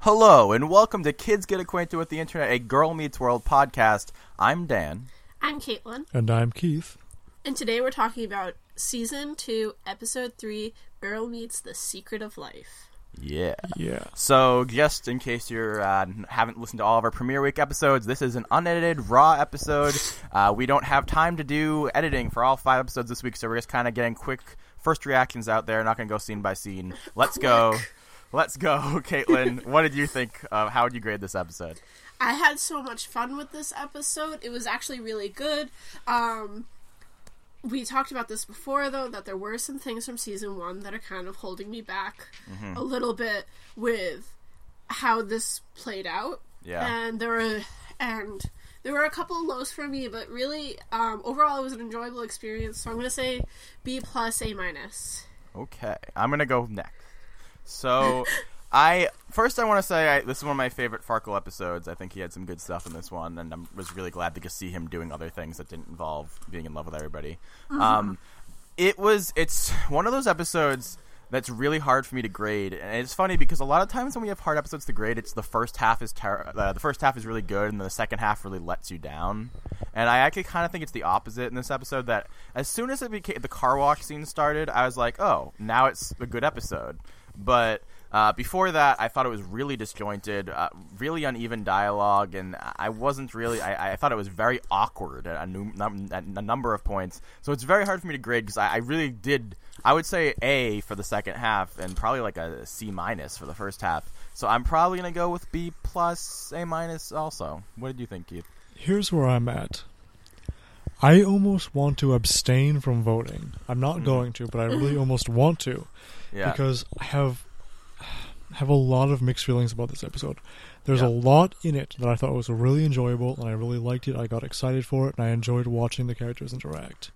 Hello, and welcome to Kids Get Acquainted with the Internet, a Girl Meets World podcast. I'm Dan. I'm Caitlin, And I'm Keith. and today we're talking about season two, episode three, Girl Meets the Secret of Life. Yeah. Yeah. So, just in case you uh, haven't listened to all of our premiere week episodes, this is an unedited, raw episode. Uh, we don't have time to do editing for all five episodes this week, so we're just kind of getting quick first reactions out there. Not going to go scene by scene. Let's go. Let's go, Caitlin. what did you think? Of, how would you grade this episode? I had so much fun with this episode. It was actually really good. Um, we talked about this before, though, that there were some things from season one that are kind of holding me back a little bit with how this played out. Yeah. and there were and there were a couple of lows for me, but really, um, overall, it was an enjoyable experience. So I'm gonna say B plus, A minus. Okay, I'm gonna go next. So, I first I want to say I, this is one of my favorite Farkle episodes. I think he had some good stuff in this one, and I was really glad to just see him doing other things that didn't involve being in love with everybody. Um, it was it's one of those episodes that's really hard for me to grade, and it's funny because a lot of times when we have hard episodes to grade, it's the first half is ter- uh, the first half is really good, and then the second half really lets you down. And I actually kind of think it's the opposite in this episode. That as soon as it became the car wash scene started, I was like, oh, now it's a good episode. But uh, before that, I thought it was really disjointed, uh, really uneven dialogue, and I wasn't really. I, I thought it was very awkward at a, num- at a number of points. So it's very hard for me to grade because I, I really did. I would say A for the second half, and probably like a C minus for the first half. So I'm probably gonna go with B plus, A minus. Also, what did you think, Keith? Here's where I'm at. I almost want to abstain from voting. I'm not going to, but I really almost want to Yeah, because I have have a lot of mixed feelings about this episode. There's Yeah. a lot in it that I thought was really enjoyable and I really liked it. I got excited for it and I enjoyed watching the characters interact.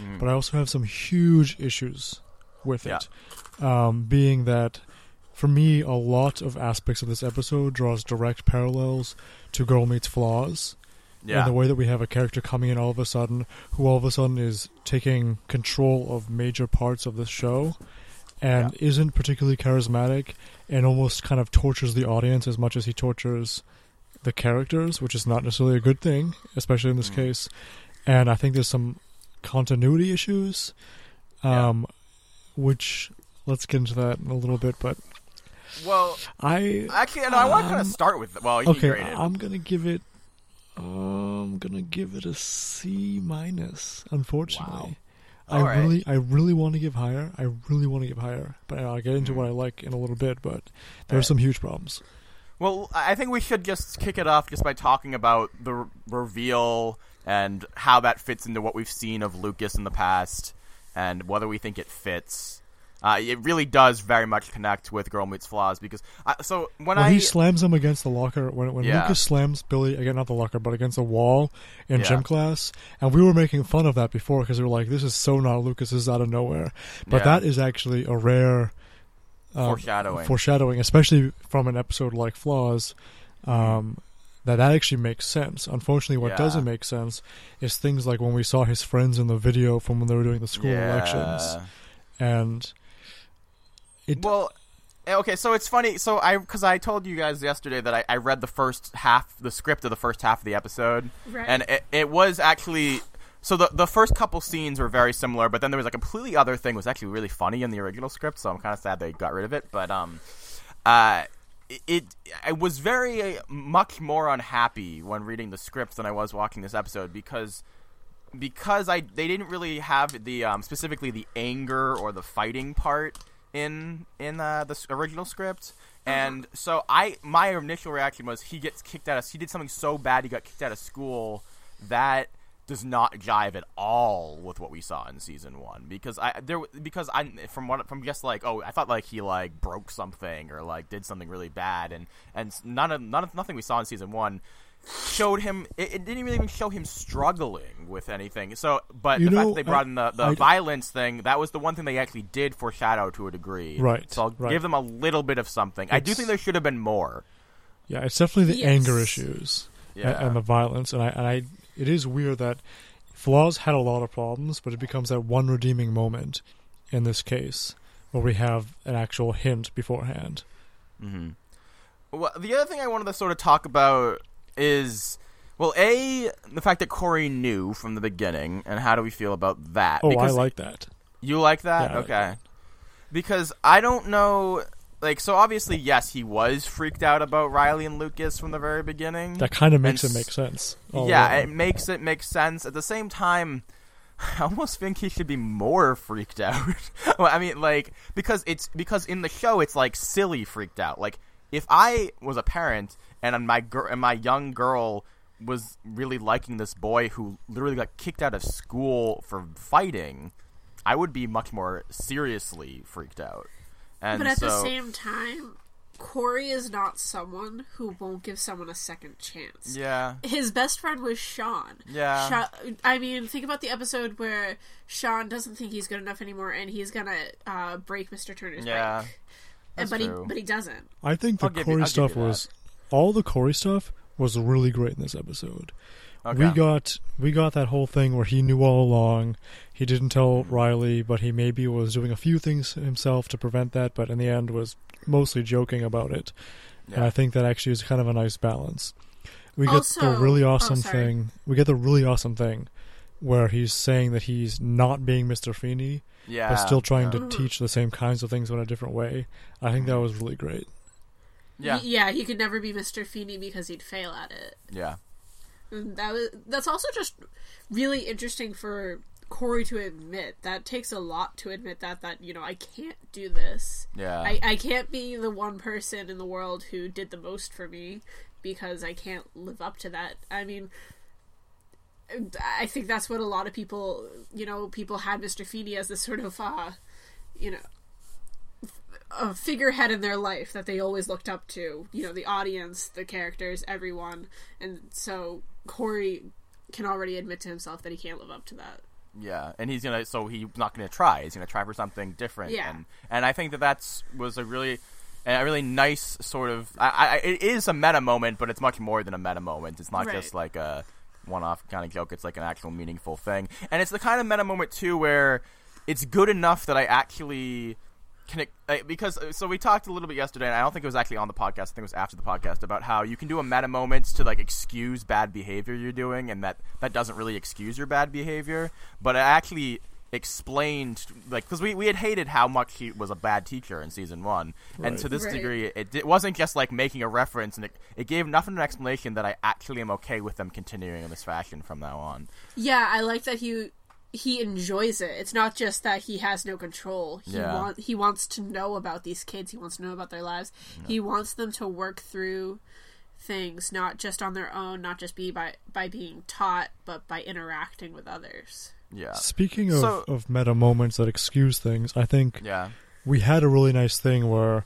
Mm. But I also have some huge issues with Yeah. it. Um, being that for me a lot of aspects of this episode draws direct parallels to Girl Meets Flaws. Yeah, in the way that we have a character coming in all of a sudden who all of a sudden is taking control of major parts of the show and isn't particularly charismatic and almost kind of tortures the audience as much as he tortures the characters, which is not necessarily a good thing, especially in this Mm. case. And I think there's some continuity issues, Yeah. um, which let's get into that in a little bit. But Well, I actually, no, I want to kind Um, of start with. Well, okay. I'm gonna give it. I'm gonna give it a C minus. Unfortunately, I All right. really, I really want to give higher. I really want to give higher, but I'll get into Mhm. what I like in a little bit. But there's Alright. some huge problems. Well, I think we should just kick it off just by talking about the re- reveal and how that fits into what we've seen of Lucas in the past, and whether we think it fits. Uh, it really does very much connect with Girl Meets Flaws because I, so when When I he slams him against the locker, when when Yeah. Lucas slams Billy again, not the locker, but against the wall in Yeah. gym class, and we were making fun of that before because we were like, "This is so not Lucas. This is out of nowhere." But Yeah. that is actually a rare um, foreshadowing, foreshadowing, especially from an episode like Flaws, um, that that actually makes sense. Unfortunately, what Yeah. doesn't make sense is things like when we saw his friends in the video from when they were doing the school yeah. elections, and it. Well, eh, okay, so it's funny. So I, because I told you guys yesterday that I, I read the first half, the script of the first half of the episode, Right. and it, it was actually. So the the first couple scenes were very similar, but then there was a completely other thing. was actually really funny in the original script, so I'm kind of sad they got rid of it. But um, uh, it, it I was very uh, much more unhappy when reading the script than I was watching this episode because because I they didn't really have the um, specifically the anger or the fighting part in in uh, the original script, and so I my initial reaction was he gets kicked out of he did something so bad he got kicked out of school that does not jive at all with what we saw in season one. Because I there because I from what from just like oh I thought like he like broke something or like did something really bad. And and none of none of nothing we saw in season one showed him it, it didn't even show him struggling with anything so but You the fact that they brought I- in the, the I- violence thing that was the one thing they actually did foreshadow to a degree Right, so I'll right. give them a little bit of something I do think there should have been more yeah, it's definitely the Yes. anger issues yeah and, the violence, and I and I. It is weird that Flaws had a lot of problems, but it becomes that one redeeming moment in this case where we have an actual hint beforehand. hmm Well, the other thing I wanted to sort of talk about is, well, a the fact that Corey knew from the beginning, and how do we feel about that? Oh, I like that. you like that, Yeah, like okay? that. Because I don't know, like, so obviously, yes, he was freaked out about Riley and Lucas from the very beginning. That kind of makes And it make sense. yeah, around. it makes it make sense. At the same time, I almost think he should be more freaked out. well, I mean, like because it's because in the show it's like silly freaked out. Like if I was a parent and my girl and my young girl was really liking this boy who literally got kicked out of school for fighting, I would be much more seriously freaked out. And but at the same time, Corey is not someone who won't give someone a second chance. yeah, His best friend was Sean. Yeah. Sha- I mean, think about the episode where Sean doesn't think he's good enough anymore, and he's gonna uh, break Mr. Turner's yeah, bike. that's but true. he but he doesn't. I think the give you- Corey stuff was all the Corey stuff was really great in this episode. okay. We got we got that whole thing where he knew all along. He didn't tell mm-hmm. Riley, but he maybe was doing a few things himself to prevent that, but in the end was mostly joking about it. And I think that actually is kind of a nice balance. We get the really oh, awesome sorry. thing. We get the really awesome thing where he's saying that he's not being Mr. Feeney, yeah, but still trying yeah. to teach the same kinds of things but in a different way. I think that mm-hmm. was really great. Yeah, He- yeah, he could never be Mr. Feeney because he'd fail at it. yeah. And that was that's also just really interesting for Corey to admit. That takes a lot to admit that that you know I can't do this. Yeah. I, I can't be the one person in the world who did the most for me because I can't live up to that. I mean, I think that's what a lot of people, you know, people had Mr. Feeney as this sort of, uh, you know, a figurehead in their life that they always looked up to. You know, the audience, the characters, everyone. And so Corey can already admit to himself that he can't live up to that. Yeah, and he's gonna. So he's not gonna try. He's gonna try for something different. Yeah. and and I think that that's was a really. A really nice sort of. I, I, it is a meta moment, but it's much more than a meta moment. It's not Right. just like a one-off kind of joke. It's like an actual meaningful thing, and it's the kind of meta moment too where it's good enough that I actually can. uh, Because so we talked a little bit yesterday, and I don't think it was actually on the podcast. I think it was after the podcast about how you can do a meta moment to like excuse bad behavior you're doing, and that that doesn't really excuse your bad behavior, but it actually explained like because we, we had hated how much he was a bad teacher in season one and to this Right. degree it, it wasn't just like making a reference and it, it gave enough of an explanation that i actually am okay with them continuing in this fashion from now on Yeah, I like that he he enjoys it. It's not just that he has no control. He Yeah. want he wants to know about these kids. He wants to know about their lives. He wants them to work through things not just on their own, not just be by by being taught, but by interacting with others. yeah Speaking of, So- of meta moments that excuse things, I think yeah we had a really nice thing where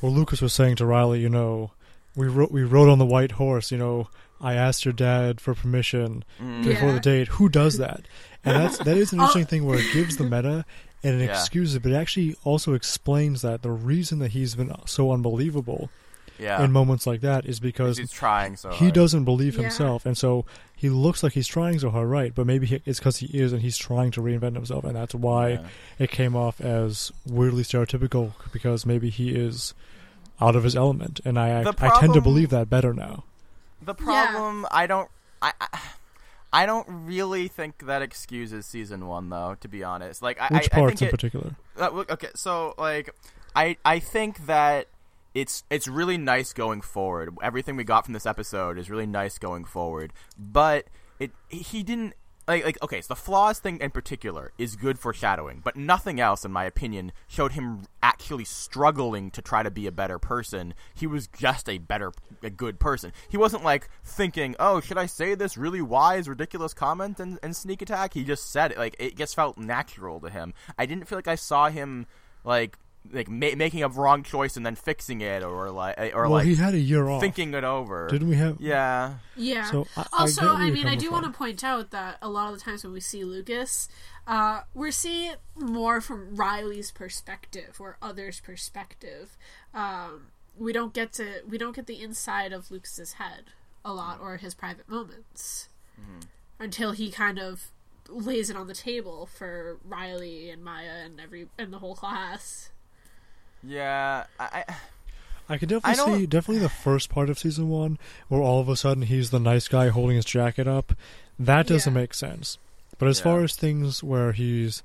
where Lucas was saying to Riley, you know, we wrote we rode on the white horse, you know, I asked your dad for permission Mm. before Yeah. the date. Who does that? And that's that is an interesting thing where it gives the meta and it Yeah. excuses it, but it actually also explains that the reason that he's been so unbelievable yeah in moments like that is because he's trying so he hard. doesn't believe Yeah. himself, and so he looks like he's trying so hard, right? But maybe he, it's because he is, and he's trying to reinvent himself, and that's why Yeah. it came off as weirdly stereotypical because maybe he is out of his element, and I The I tend to believe that better now. The problem i don't I, I I don't really think that excuses season one, though. To be honest, like I, Which I, I parts think in it, particular? Uh, okay, so like, I I think that it's it's really nice going forward. Everything we got from this episode is really nice going forward. But it he didn't like like okay, so the flaws thing in particular is good foreshadowing, but nothing else, in my opinion, showed him actually struggling to try to be a better person. He was just a better, a good person. He wasn't like thinking, "Oh, should I say this really wise, ridiculous comment and, and sneak attack?" He just said it. Like it just felt natural to him. I didn't feel like I saw him like like ma- making a wrong choice and then fixing it, or like or well, like he had a year off. thinking it over. Didn't we have? Yeah. Yeah. So, I- I also, get where I, mean, I do want to point out that a lot of the times when we see Lucas, uh, we're seeing it more from Riley's perspective or others' perspective. Um, we don't get to we don't get the inside of Lucas's head a lot or his private moments until he kind of lays it on the table for Riley and Maya and every and the whole class. Yeah, I, I I can definitely don't- see definitely the first part of season one where all of a sudden he's the nice guy holding his jacket up. That doesn't Yeah. make sense. But as Yeah. far as things where he's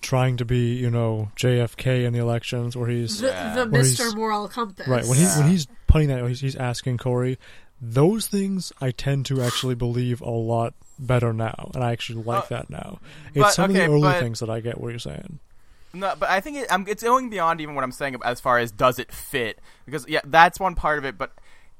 trying to be, you know, JFK in the elections, where he's The, Yeah. the Where Mr. he's- Moral Compass. right when Yeah. he when he's putting that, he's, he's asking Corey. Those things I tend to actually believe a lot better now, and I actually like Uh, that now. but- It's some okay, of the early but- things that I get what you're saying. No, but I think it, it's going beyond even what I'm saying as far as does it fit because yeah, that's one part of it. But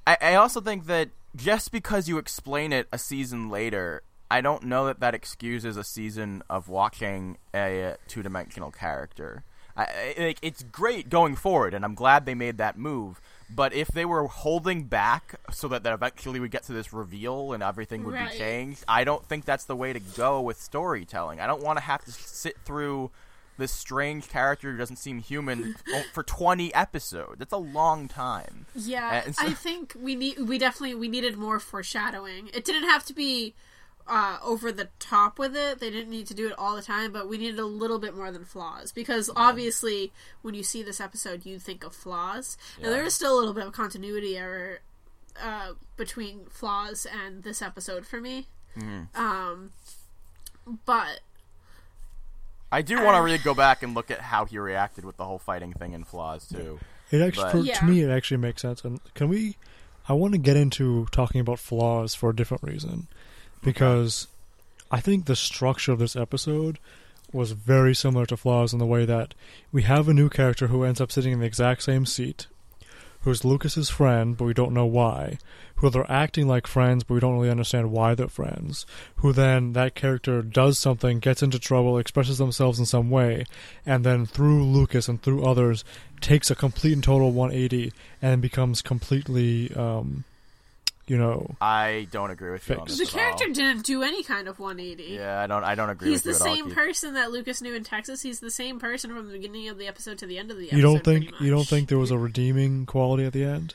I, I also think that just because you explain it a season later, I don't know that that excuses a season of watching a two dimensional character. I, I, like, it's great going forward, and I'm glad they made that move. But if they were holding back so that, that eventually we get to this reveal and everything would Right. be changed, I don't think that's the way to go with storytelling. I don't want to have to sit through this strange character who doesn't seem human for 20 episodes. That's a long time. Yeah, so- I think we need we definitely we needed more foreshadowing. It didn't have to be uh, over the top with it. They didn't need to do it all the time, but we needed a little bit more than flaws because obviously when you see this episode, you think of flaws, and there is still a little bit of continuity error uh, between flaws and this episode for me. Mm-hmm. Um, but I do want to really go back and look at how he reacted with the whole fighting thing in Flaws, too. It actually, But- for, Yeah. to me, it actually makes sense. And can we? I want to get into talking about flaws for a different reason, because I think the structure of this episode was very similar to flaws in the way that we have a new character who ends up sitting in the exact same seat, who's Lucas's friend, but we don't know why. Who they're acting like friends, but we don't really understand why they're friends. Who then that character does something, gets into trouble, expresses themselves in some way, and then through Lucas and through others takes a complete and total 180 and becomes completely, um, you know, I don't agree with you on this the at all. character didn't do any kind of 180. Yeah, I don't. I don't agree He's with the you at all. same Keith. person that Lucas knew in Texas. He's the same person from the beginning of the episode to the end of the episode. you don't pretty think you don't think there was a redeeming quality at the end?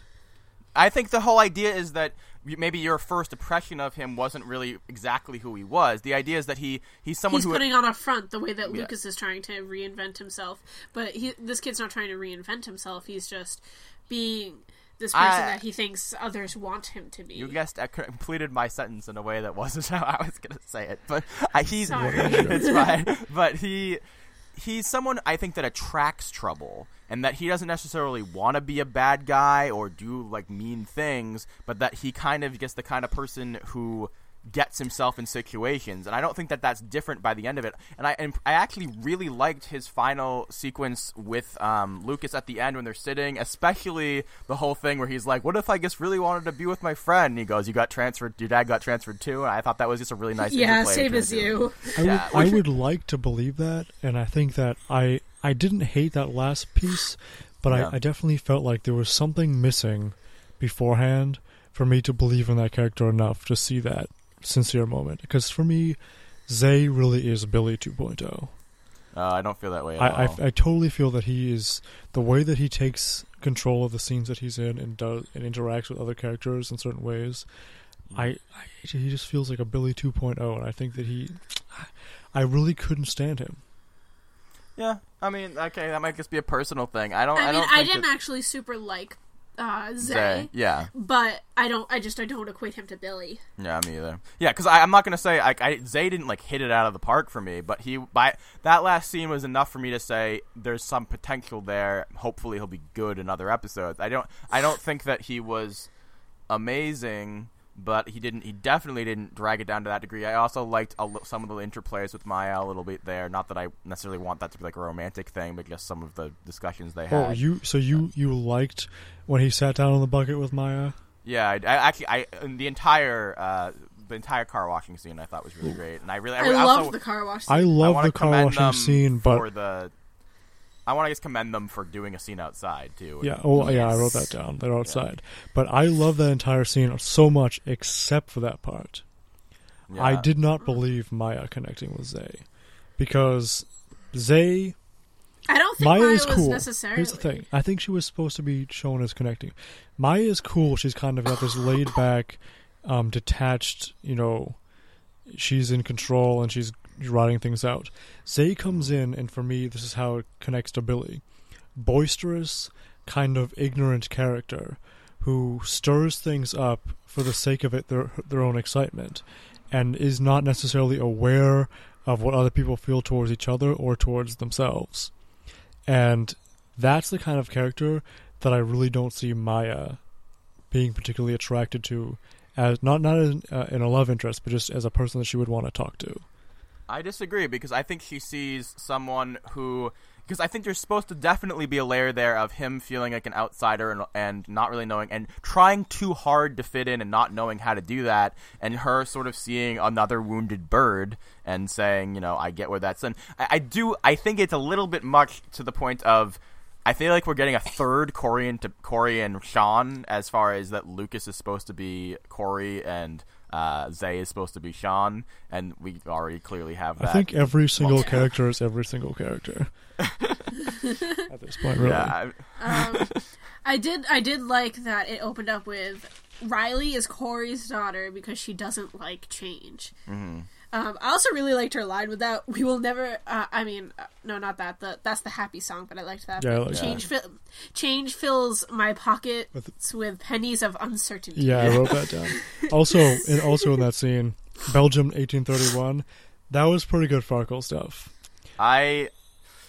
I think the whole idea is that maybe your first impression of him wasn't really exactly who he was. The idea is that he he's someone he's who putting on a front the way that Yeah. Lucas is trying to reinvent himself. But he, this kid's not trying to reinvent himself. He's just being this person I- that he thinks others want him to be. You guessed I completed my sentence in a way that wasn't how I was going to say it, but I, he's Sorry. it's fine. But he he's someone I think that attracts trouble, and that he doesn't necessarily want to be a bad guy or do like mean things, but that he kind of gets the kind of person who gets himself in situations, and I don't think that that's different by the end of it. And I and I actually really liked his final sequence with um, Lucas at the end when they're sitting, especially the whole thing where he's like, "What if I just really wanted to be with my friend?" And he goes, "You got transferred. Your dad got transferred too." And I thought that was just a really nice. yeah, same as you. I Yeah, would, I would like to believe that, and I think that I I didn't hate that last piece, but Yeah. I, I definitely felt like there was something missing beforehand for me to believe in that character enough to see that sincere moment. Because for me, Zay really is Billy 2.0. Uh, I don't feel that way at I, all. I I totally feel that he is the way that he takes control of the scenes that he's in and does and interacts with other characters in certain ways. I, I he just feels like a Billy 2.0, and I think that he, I really couldn't stand him. yeah, I mean, okay, that might just be a personal thing. I don't. I, I mean, don't I didn't that- actually super like uh, Zay, Zay, Yeah, but I don't. I just I don't equate him to Billy. yeah, me either. Yeah, because I'm not gonna say I, I Zay didn't like hit it out of the park for me, but he by that last scene was enough for me to say there's some potential there. Hopefully, he'll be good in other episodes. I don't. I don't think that he was amazing, but he didn't. He definitely didn't drag it down to that degree. I also liked a, li- some of the interplays with Maya a little bit there. Not that I necessarily want that to be like a romantic thing, but just some of the discussions they had. Oh, you so you you liked when he sat down on the bucket with Maya? Yeah, I, I actually, I in the entire uh, the entire car washing scene I thought was really great, and I really, I, I, also, love the car wash. I scene. I love wanna the car washing them scene, for but the. I want to just commend them for doing a scene outside too. yeah, oh yeah, I wrote that down. They're outside, but I love that entire scene so much, except for that part. I did not believe Maya connecting with Zay because Zay I don't think Maya Maya is was cool. necessarily. Here's the thing. I think she was supposed to be shown as connecting. Maya is cool. She's kind of got this laid back, um, detached, you know, she's in control and she's riding things out. Zay comes in, and for me, this is how it connects to Billy. Boisterous, kind of ignorant character who stirs things up for the sake of it, their their own excitement, and is not necessarily aware of what other people feel towards each other or towards themselves. And that's the kind of character that I really don't see Maya being particularly attracted to, as not not as, uh, in a love interest, but just as a person that she would want to talk to. I disagree because I think she sees someone who because I think there's supposed to definitely be a layer there of him feeling like an outsider and, and not really knowing and trying too hard to fit in and not knowing how to do that, and her sort of seeing another wounded bird and saying, you know, I get where that's in. I, I do. I think it's a little bit much to the point of. I feel like we're getting a third Corey and to Corey and Sean as far as that Lucas is supposed to be Corey and uh, Zay is supposed to be Sean, and we already clearly have that. I think every single Well- character is every single character at this point. Really, Yeah, I- Um, I did. I did like that it opened up with Riley is Corey's daughter because she doesn't like change. Mm-hmm. Um, I also really liked her line with that. We will never. Uh, I mean, uh, no, not that. The that's the happy song, but I liked that. Yeah, I But like change, fi- change fills my pockets with pennies of uncertainty. Yeah, I wrote that down. Also, and also in that scene, Belgium 1831, that was pretty good Farkle stuff. I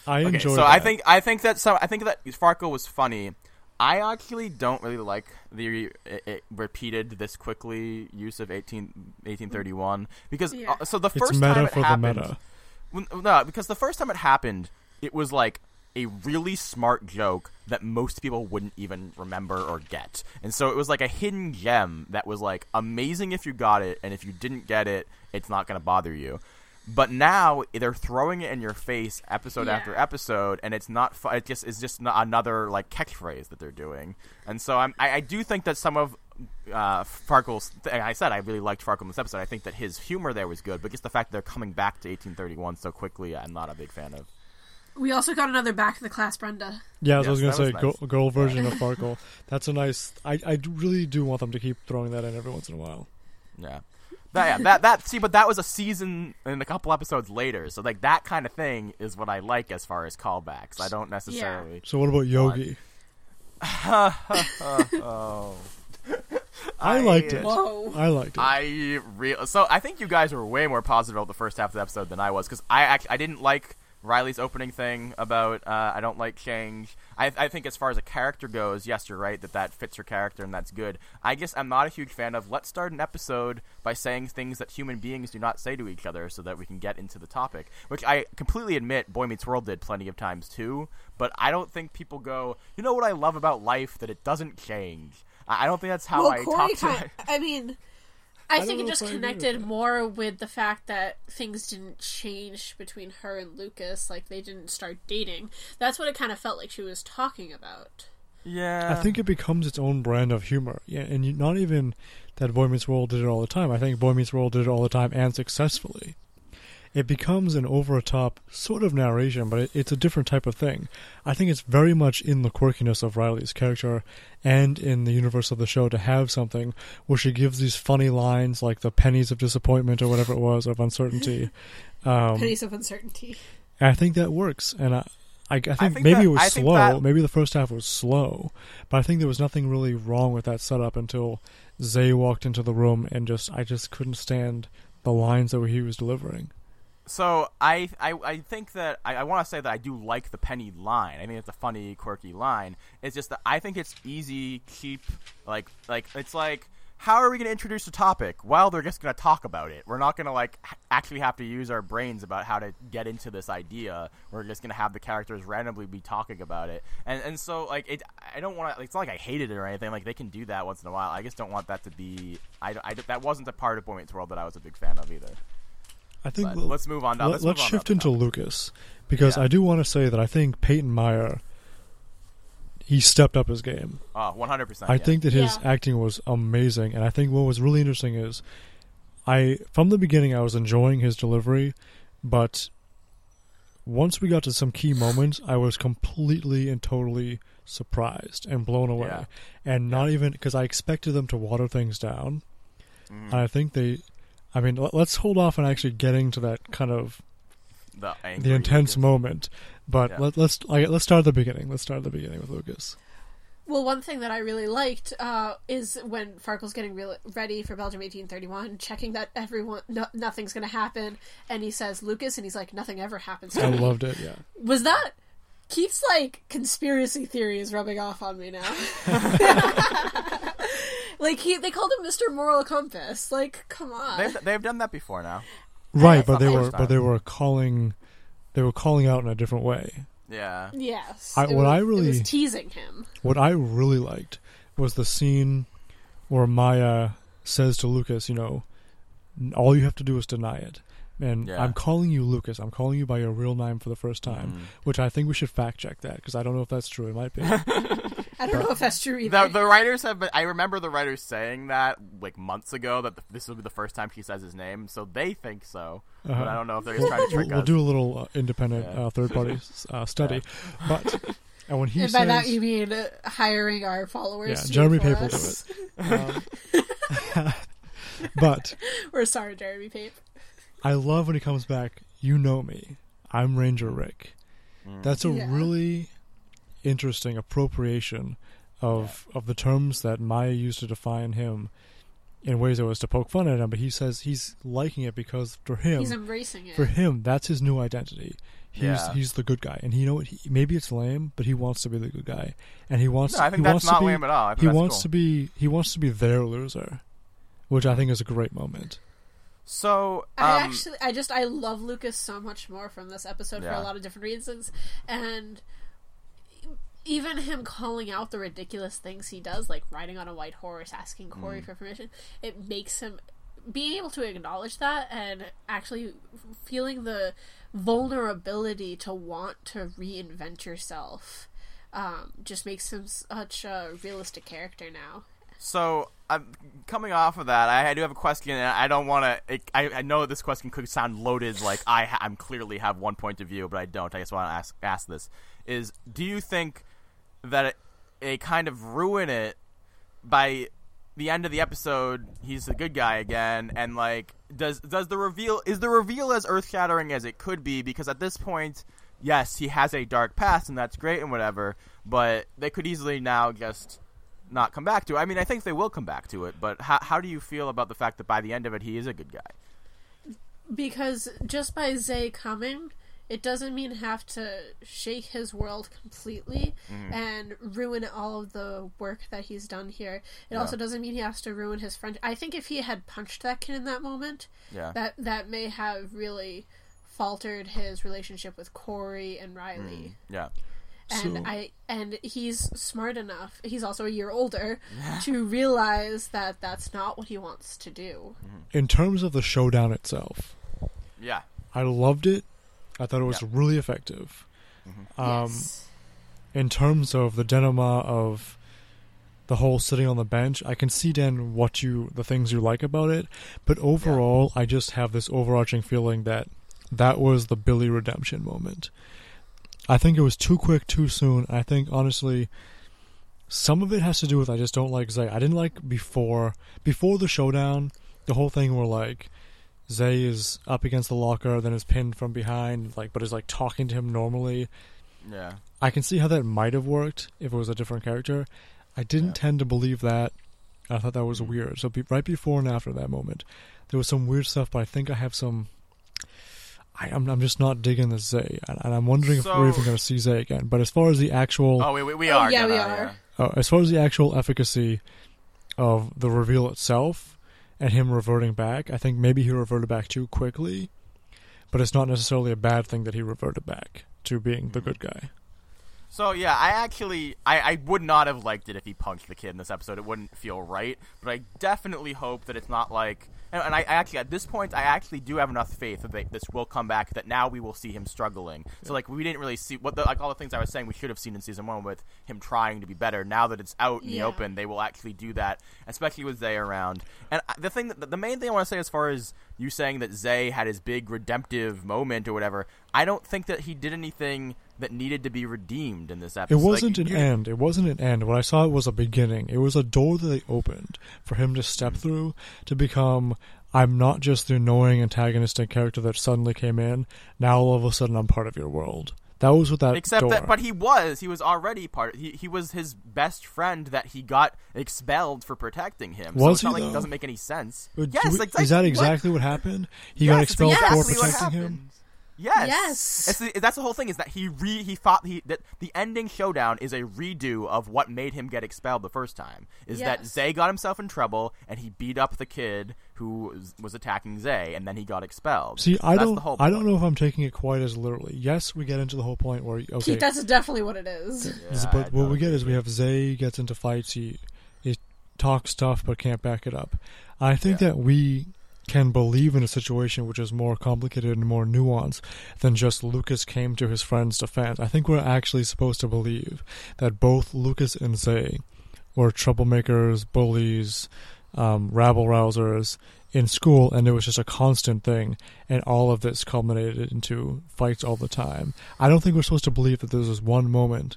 I okay. enjoyed. So I think I think that some I think that Farkle was funny. I actually don't really like the it, it repeated this quickly use of 18, 1831 because Yeah. uh, so the it's first meta time it for the happened, meta. When, no, because the first time it happened, it was like a really smart joke that most people wouldn't even remember or get. And so it was like a hidden gem that was like amazing if you got it, and if you didn't get it, it's not going to bother you. But now they're throwing it in your face episode Yeah. after episode, and it's not. Fu- it just is just not another like catchphrase that they're doing. And so I'm, I, I do think that some of uh, Farkle's. Th- I said I really liked Farkle in this episode. I think that his humor there was good, but just the fact that they're coming back to 1831 so quickly, I'm not a big fan of. We also got another back to the class, Brenda. Yeah, as I was gonna say, was girl, nice. girl version of Farkle. That's a nice. I I really do want them to keep throwing that in every once in a while. Yeah. That, yeah, that that see, but that was a season and a couple episodes later, so like that kind of thing is what I like as far as callbacks. I don't necessarily. So what about Yogi? Oh, I liked it. Whoa. I liked it. I real so I think you guys were way more positive about the first half of the episode than I was because I actually I didn't like Riley's opening thing about uh, I don't like change. I, I think as far as a character goes, yes, you're right that that fits her character and that's good. I guess I'm not a huge fan of let's start an episode by saying things that human beings do not say to each other so that we can get into the topic, which I completely admit Boy Meets World did plenty of times too. But I don't think people go, you know what I love about life that it doesn't change. I I don't think that's how well, I Corey talk to. kind I mean, I, don't think it just if I agree with connected more with the fact that things didn't change between her and Lucas. Like they didn't start dating. That's what it kind of felt like she was talking about. Yeah, I think it becomes its own brand of humor. Yeah, and you, not even that Boy Meets World did it all the time. I think Boy Meets World did it all the time and successfully. It becomes an over the top sort of narration, but it, it's a different type of thing. I think it's very much in the quirkiness of Riley's character and in the universe of the show to have something where she gives these funny lines like the pennies of disappointment or whatever it was of uncertainty. Um, Pennies of uncertainty. and I think that works. And I, I, I think, think maybe that- it was I slow. that- Maybe the first half was slow, but I think there was nothing really wrong with that setup until Zay walked into the room and just I just couldn't stand the lines that he was delivering. So I I, I think that I, I want to say that I do like the penny line. I think it's a funny, quirky line. It's just that I think it's easy, cheap. Like like it's like how are we going to introduce a topic? Well, they're just going to talk about it. We're not going to like actually have to use our brains about how to get into this idea. We're just going to have the characters randomly be talking about it. And and so like it I don't want to it's not like I hated it or anything. Like they can do that once in a while. I just don't want that to be I, I that wasn't a part of Boy Meets World that I was a big fan of either. I think But we'll- let's move on. Now. let, Let's, let's move on shift to into topic. Lucas because Yeah. I do want to say that I think Peyton Meyer he stepped up his game. Ah, Oh, one hundred percent. I think that his Yeah. acting was amazing, and I think what was really interesting is, I from the beginning I was enjoying his delivery, but once we got to some key moments, I was completely and totally surprised and blown away, Yeah. and not even because I expected them to water things down, Mhm. and I think they. I mean, let- let's hold off on actually getting to that kind of the, the intense Lucas. moment. But Yeah. let, let's let's start at the beginning. Let's start at the beginning with Lucas. Well, one thing that I really liked uh, is when Farkle's getting real ready for Belgium 1831, checking that everyone no, nothing's going to happen, and he says Lucas, and he's like, "Nothing ever happens." I loved it. Yeah. Was that Keith's like conspiracy theory is rubbing off on me now? like he, they called him Mister Moral Compass. Like, come on. They've, they've done that before now. Right, but they were was but they were calling they were calling out in a different way. Yeah. yes. I- what was, I it really- was teasing him. What I really liked was the scene where Maya says to Lucas, you know, all you have to do is deny it. And Yeah. I'm calling you Lucas. I'm calling you by your real name for the first time, Mm. which I think we should fact check that because I don't know if that's true. It might be. I don't know if that's true either. The, the writers have been. I remember the writers saying that like months ago that the, this will be the first time she says his name, so they think so. But Uh-huh. I don't know if they're just trying to trick we'll, we'll do a little uh, independent Yeah. uh, third party uh, study, but and when he and says, by that you mean uh, hiring our followers. Yeah, Jeremy for Pape will do us. um, but We're sorry, Jeremy Pape. I love when he comes back. You know me. I'm Ranger Rick. Mm. That's a Yeah. really interesting appropriation of of the terms that Maya used to define him in ways that was to poke fun at him. But he says he's liking it because for him, He's embracing it. for him, that's his new identity. He's Yeah. he's the good guy, and you know what? He, maybe it's lame, but he wants to be the good guy, and he wants. No, I think he that's wants not to be, lame at all. I think He wants cool. to be. He wants to be their loser, which I think is a great moment. So, um, I actually, I just, I love Lucas so much more from this episode for a lot of different reasons, and even him calling out the ridiculous things he does, like riding on a white horse, asking Corey Mm. for permission, it makes him being able to acknowledge that and actually feeling the vulnerability to want to reinvent yourself. Um, just makes him such a realistic character now. So, I'm coming off of that. I, I do have a question, and I don't want to. I, I know this question could sound loaded, like I I'm clearly have one point of view, but I don't. I just want to ask ask this: Is do you think that it, they kind of ruin it by the end of the episode? He's the good guy again, and like, does does the reveal is the reveal as earth shattering as it could be? Because at this point, yes, he has a dark past, and that's great and whatever. But they could easily now just not come back to it. I mean, I think they will come back to it, but how, how do you feel about the fact that by the end of it, he is a good guy? because just by Zay coming, it doesn't mean have to shake his world completely Mm-hmm. and ruin all of the work that he's done here. It Yeah. also doesn't mean he has to ruin his friend. I think if he had punched that kid in that moment, Yeah. that that may have really faltered his relationship with Corey and Riley. yeah. And So- I and he's smart enough. He's also a year older to realize that that's not what he wants to do. In terms of the showdown itself, Yeah. I loved it. I thought it was Yeah. really effective. Um, yes. in terms of the denouement of the whole sitting on the bench, I can see then what you the things you like about it, but overall, I just have this overarching feeling that that was the Billy redemption moment. I think it was too quick, too soon. I think honestly, some of it has to do with I just don't like Zay. I didn't like before before the showdown, the whole thing where like Zay is up against the locker, then is pinned from behind, like but is like talking to him normally. Yeah. I can see how that might have worked if it was a different character. I didn't Yeah. tend to believe that. I thought that was Mhm. weird. So be, right before and after that moment, there was some weird stuff. But I think I have some. I, I'm I'm just not digging the Zay, and, and I'm wondering if we're even going to see Zay again. But as far as the actual, Oh, we, we, we Oh, are. yeah, we gonna, are. uh, as far as the actual efficacy of the reveal itself and him reverting back, I think maybe he reverted back too quickly. But it's not necessarily a bad thing that he reverted back to being the mm-hmm. good guy. So yeah, I actually I, I would not have liked it if he punched the kid in this episode. It wouldn't feel right. But I definitely hope that it's not like. And, and I, I actually at this point I actually do have enough faith that they, this will come back. That now we will see him struggling. So like we didn't really see what the, like all the things I was saying we should have seen in season one with him trying to be better. Now that it's out in the open, they will actually do that, especially with Zay around. And uh, the thing, that, the main thing I want to say as far as you saying that Zay had his big redemptive moment or whatever, I don't think that he did anything that needed to be redeemed in this episode. It wasn't an end. It wasn't an end. What I saw was a beginning. It was a door that they opened for him to Mm. step through to become. I'm not just the annoying antagonistic character that suddenly came in. Now all of a sudden I'm part of your world. That was what that Except door. that, but he was, he was already part. He he was his best friend that he got expelled for protecting him. so Was it's not he, like it doesn't make any sense. Do yes, we- exactly. is that what- exactly what, happened? He Yes, got expelled exactly for protecting him. Happened. Yes. Yes. It's the, that's the whole thing is that he re he fought he that the ending showdown is a redo of what made him get expelled the first time. Is that Zay got himself in trouble and he beat up the kid who was, was attacking Zay and then he got expelled. See, I don't, the whole I don't know if I'm taking it quite as literally. Yes, we get into the whole point where okay, Keith, that's definitely what it is. Yeah, but what we get is we have Zay gets into fights. He he talks stuff but can't back it up. I think Yeah. that we can believe in a situation which is more complicated and more nuanced than just Lucas came to his friend's defense. I think we're actually supposed to believe that both Lucas and Zay were troublemakers, bullies, um, rabble rousers in school, and it was just a constant thing, and all of this culminated into fights all the time. I don't think we're supposed to believe that there was one moment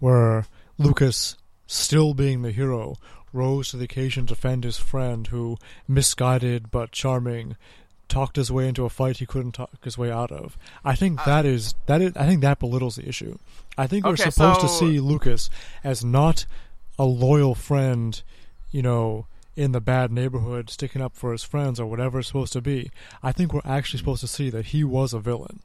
where Lucas, still being the hero, rose to the occasion to defend his friend who, misguided but charming, talked his way into a fight he couldn't talk his way out of. I think uh, that is that is I think that belittles the issue. I think we're Okay, supposed to see Lucas as not a loyal friend, you know, in the bad neighborhood sticking up for his friends or whatever it's supposed to be. I think we're actually supposed to see that he was a villain.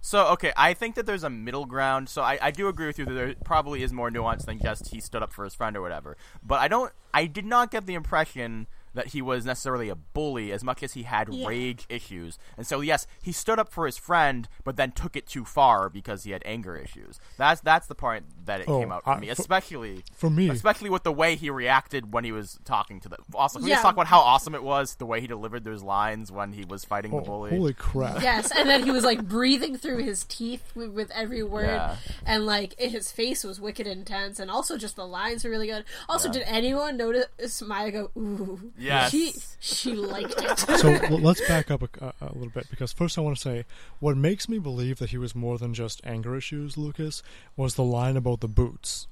So okay, I think that there's a middle ground. So I, I do agree with you that there probably is more nuance than just he stood up for his friend or whatever. But I don't. I did not get the impression that he was necessarily a bully as much as he had Yeah. rage issues. And so yes, he stood up for his friend, but then took it too far because he had anger issues. That's that's the part that it Oh, came out for I- me, especially For me, especially with the way he reacted when he was talking to the. Also, can we Yeah. just talk about how awesome it was the way he delivered those lines when he was fighting oh, the bully? holy crap! Yes, and then he was like breathing through his teeth with, with every word, Yeah. and like his face was wicked intense, and also just the lines were really good. Also, Yeah. did anyone notice Maya go ooh? Yes. she she liked it. so l- let's back up a, a, a little bit because first I want to say what makes me believe that he was more than just anger issues, Lucas, was the line about the boots.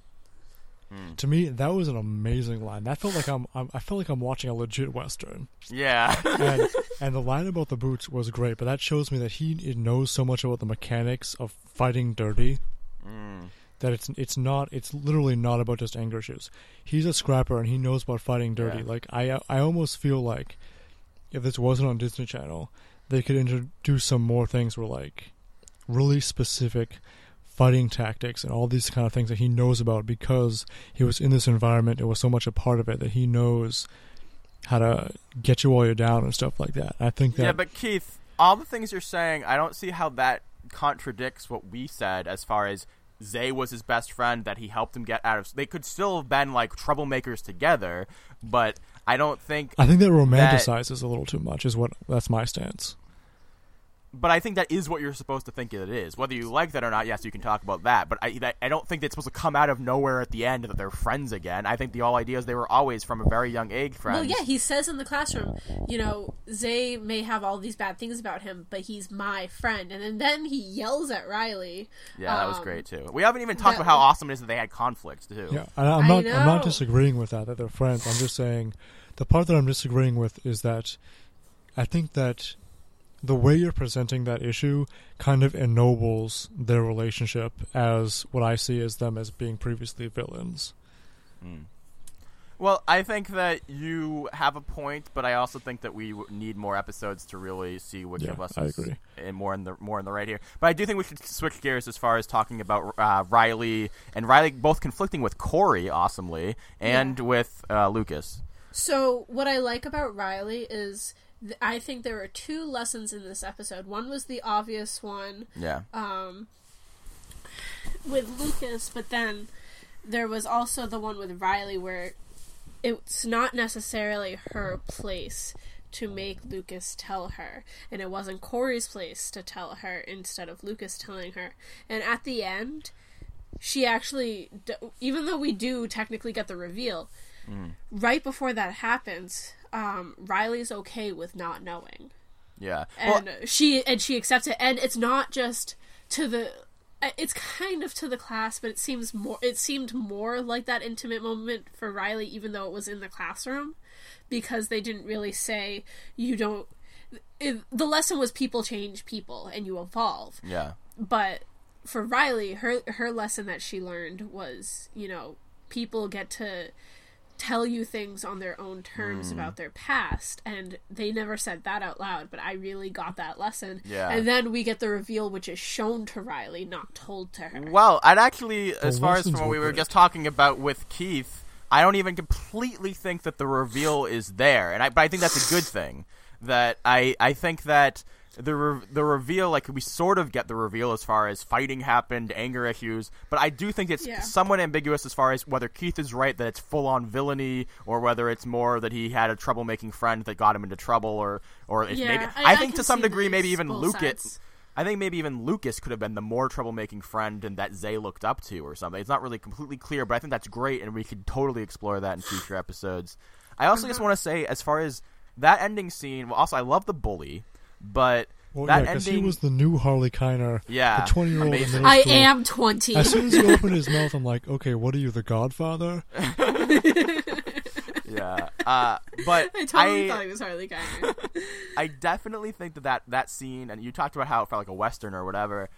To me, that was an amazing line. That felt like I'm, I'm I felt like I'm watching a legit western. Yeah. And and the line about the boots was great, but that shows me that he knows so much about the mechanics of fighting dirty Mm. that it's it's not it's literally not about just anger issues. He's a scrapper and he knows about fighting dirty. Yeah. Like I I almost feel like if this wasn't on Disney Channel, they could introduce some more things where like really specific fighting tactics and all these kind of things that he knows about because he was in this environment. It was so much a part of it that he knows how to get you while you're down and stuff like that. I think that Yeah, but Keith, all the things you're saying, I don't see how that contradicts what we said as far as Zay was his best friend that he helped him get out of. They could still have been like troublemakers together, but I don't think. I think that romanticizes a little too much. Is what that's my stance. But I think that is what you're supposed to think it is. Whether you like that or not, yes, you can talk about that. But I, I don't think it's supposed to come out of nowhere at the end that they're friends again. I think the whole idea is they were always from a very young age friends. Well, yeah, he says in the classroom, you know, Zay may have all these bad things about him, but he's my friend. And then, then he yells at Riley. Yeah, that was um, great too. We haven't even talked that- about how awesome it is that they had conflicts too. Yeah, and I'm not. I'm not disagreeing with that. That they're friends. I'm just saying, the part that I'm disagreeing with is that I think that the way you're presenting that issue kind of ennobles their relationship as what I see as them as being previously villains. Well, I think that you have a point, but I also think that we need more episodes to really see which Yeah, of us I is agree. in more in the more in the right here. But I do think we should switch gears as far as talking about uh, Riley and Riley both conflicting with Corey awesomely and with uh, Lucas. So, what I like about Riley is th- I think there were two lessons in this episode. One was the obvious one Yeah, um, with Lucas, but then there was also the one with Riley where it's not necessarily her place to make Lucas tell her, and it wasn't Corey's place to tell her instead of Lucas telling her. And at the end, she actually, even though we do technically get the reveal, right before that happens, um, Riley's okay with not knowing yeah. Well, and she and she accepts it and it's not just to the uh, it's kind of to the class but it seems more it seemed more like that intimate moment for Riley even though it was in the classroom because they didn't really say you don't it, the lesson was people change people and you evolve yeah. but for Riley, her her lesson that she learned was, you know, people get to tell you things on their own terms Hmm. about their past and they never said that out loud but i really got that lesson Yeah. and then we get the reveal which is shown to riley not told to her Well, I'd actually, as far as from what we were were great. just talking about with Keith, I don't even completely think that the reveal is there, and I, but I think that's a good thing. That I, I think that the re- the reveal, like we sort of get the reveal as far as fighting happened, anger issues, but I do think it's Yeah. somewhat ambiguous as far as whether Keith is right that it's full on villainy, or whether it's more that he had a troublemaking friend that got him into trouble, or or if Yeah, maybe I- I, think to some degree maybe even Lucas. sides. I think maybe even Lucas could have been the more troublemaking friend and that Zay looked up to or something. It's not really completely clear, but I think that's great and we could totally explore that in future episodes. I also just want to say as far as that ending scene, well also I love the bully, but Well, that yeah, ending he was the new Harley Keiner, Yeah, the twenty-year-old in amazing. middle i school. am 20 As soon as he opened his mouth, I'm like, okay, what are you, the Godfather? yeah. Uh, but i totally I, thought he was harley Keiner. I definitely think that, that that scene, and you talked about how it felt like a western or whatever.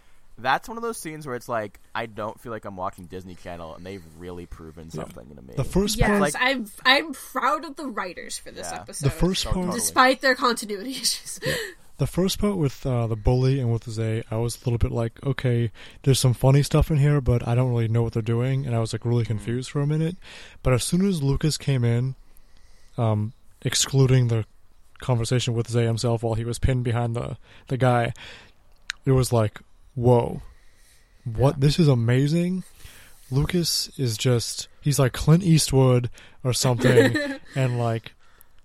That's one of those scenes where it's like I don't feel like I'm watching Disney Channel, and they've really proven something to me. The first yes part, like- i'm i'm proud of the writers for this Yeah. episode the first part, despite their continuity issues the first part with uh, the bully and with Zay, I was a little bit like, okay, there's some funny stuff in here, but I don't really know what they're doing, and I was like really confused for a minute. But as soon as Lucas came in, um, excluding the conversation with Zay himself while he was pinned behind the the guy, it was like, whoa, what? This is amazing. Lucas is just he's like Clint Eastwood or something, and like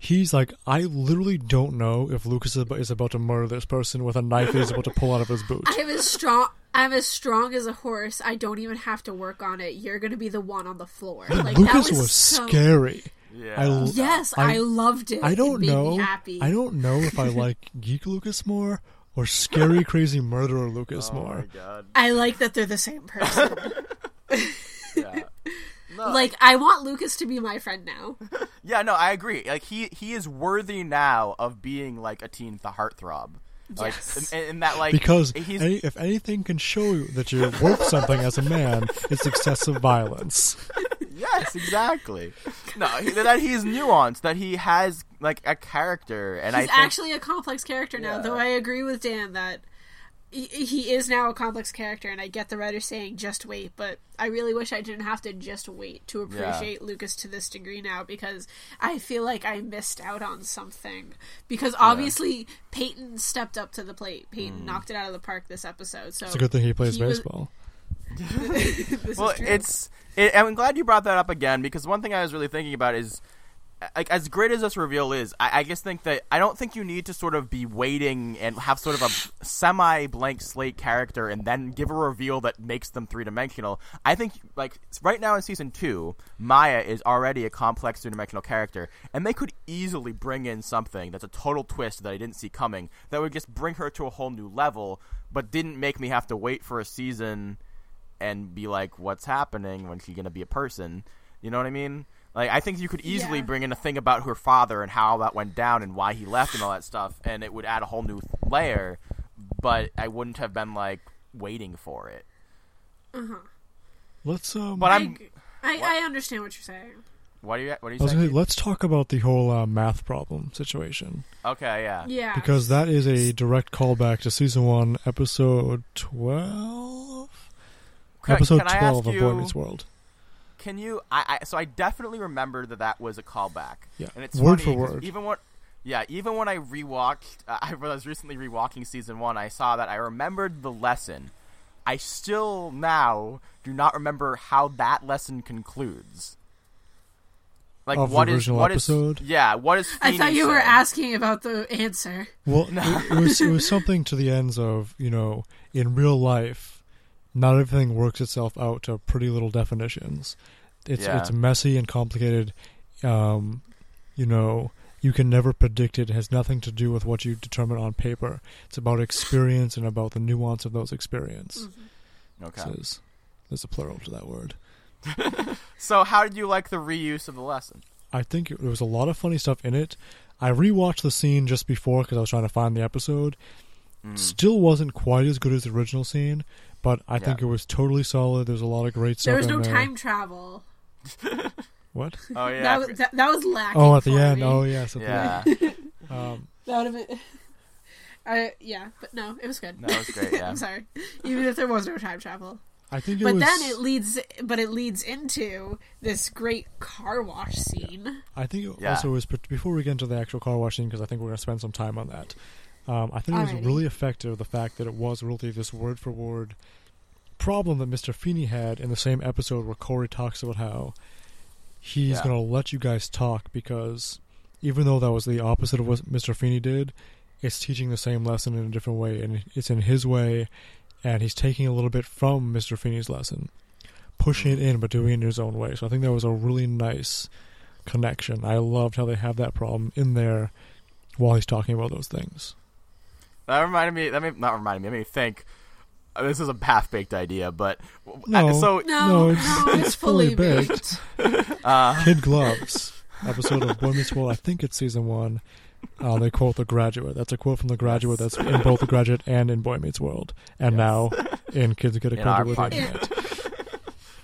he's like I literally don't know if Lucas is about, to murder this person with a knife that he's about to pull out of his boot. I'm as strong. I'm as strong as a horse. I don't even have to work on it. You're gonna be the one on the floor. Like Lucas that was, was so- scary. yeah. I l- Yes, I- I, loved it. I don't made know. Me happy. I don't know if I like Geek Lucas more or Scary Crazy Murderer Lucas oh more. my god. I like that they're the same person. Yeah. No, like I want Lucas to be my friend now. Yeah, no, I agree. Like he he is worthy now of being like a teen the heartthrob. Like Yes. in, in that like Because he's any, if anything can show you that you're worth something as a man, it's excessive violence. yes, exactly. No, he, that he's nuanced, that he has like a character and He's I think actually a complex character now. Yeah. Though I agree with Dan that he, he is now a complex character, and I get the writer saying just wait, but I really wish I didn't have to just wait to appreciate Lucas to this degree now because I feel like I missed out on something. Because obviously Peyton stepped up to the plate. Peyton Mm. knocked it out of the park this episode. So It's a good thing he plays He was- baseball. this well, is true. it's it, I'm glad you brought that up again because one thing I was really thinking about is like as great as this reveal is, I, I just think that I don't think you need to sort of be waiting and have sort of a semi blank slate character and then give a reveal that makes them three dimensional. I think like right now in season two, Maya is already a complex three dimensional character, and they could easily bring in something that's a total twist that I didn't see coming that would just bring her to a whole new level, but didn't make me have to wait for a season and be like, "What's happening? When she gonna be a person?" You know what I mean? Like, I think you could easily Yeah. bring in a thing about her father and how that went down and why he left and all that stuff, and it would add a whole new layer. But I wouldn't have been like waiting for it. Uh huh. Let's um. But I, I'm. agree. I, I understand what you're saying. What are you? What are you I was saying? gonna say, let's talk about the whole uh, math problem situation okay, yeah. Yeah. because that is a direct callback to season one, episode twelve. Can- episode can I twelve ask of Boy Meets World. Can you? I, I so I definitely remember that that was a callback. Yeah, and it's word funny for 'cause word. Even when, yeah, even when I rewatched, uh, I was recently rewatching season one. I saw that I remembered the lesson. I still now do not remember how that lesson concludes. Like Of the what is original what is- episode? yeah? What is? I thought Feeney you were say? asking about the answer. Well, it, it was it was something to the ends of you know in real life, not everything works itself out to pretty little definitions. It's Yeah. it's messy and complicated. Um, you know, you can never predict it. It has nothing to do with what you determine on paper. It's about experience and about the nuance of those experience. Okay. Says there's a plural to that word. So how did you like the reuse of the lesson? I think it, there was a lot of funny stuff in it. I rewatched the scene just before because I was trying to find the episode, still wasn't quite as good as the original scene, but I think it was totally solid. There's a lot of great stuff. There was in no there. time travel. What? Oh yeah. that, was, that, that was lacking. Oh, at the for end. me. Oh, yes. At yeah. The end. Um, That would have been. I yeah, but no, it was good. That was great, yeah. I'm sorry, even if there was no time travel. I think it But was. then it leads, but it leads into this great car wash scene. I think it Yeah. also was before we get into the actual car wash scene because I think we're going to spend some time on that. Um, I think it was really effective the fact that it was really this word for word problem that Mr. Feeney had in the same episode where Corey talks about how he's Yeah. going to let you guys talk because even though that was the opposite of what Mr. Feeney did, it's teaching the same lesson in a different way and it's in his way and he's taking a little bit from Mr. Feeney's lesson, pushing it in but doing it in his own way. So I think that was a really nice connection. I loved how they have that problem in there while he's talking about those things. That reminded me. That made, not reminded me. It made me think. uh, This is a half baked idea, but No. uh, so No, No, no, it's- it's, it's fully fully baked. uh, Kid Gloves episode of Boy Meets World. I think it's season one. Uh, they quote The Graduate. That's a quote from The Graduate. That's in both The Graduate and in Boy Meets World, and Yes. now in Kids Get In our Acquainted with the. Internet.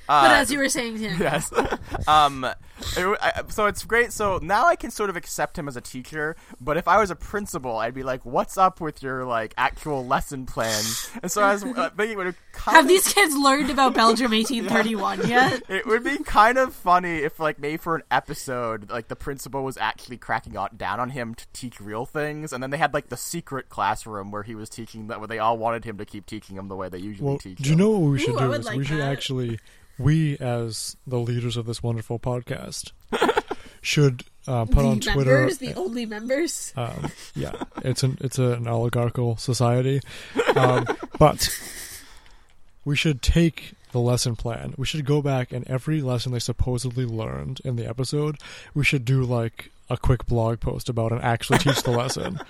But uh, as you were saying, Tim, yes. um, it, I, so it's great. So now I can sort of accept him as a teacher. But if I was a principal, I'd be like, "What's up with your like actual lesson plans?" And so I was uh, thinking, it would kind have of- these kids learned about Belgium 1831 yet? It would be kind of funny if, like, maybe for an episode, like the principal was actually cracking on, down on him to teach real things, and then they had like the secret classroom where he was teaching that, where they all wanted him to keep teaching them the way they usually Well, teach. do you know what we should Ooh, do? Is like we should that. actually, we as the leaders of this wonderful podcast, should uh, put the on Twitter. members, the only members. Um, yeah, it's an it's an oligarchical society, um, but we should take the lesson plan. We should go back and every lesson they supposedly learned in the episode, we should do like a quick blog post about and actually teach the lesson.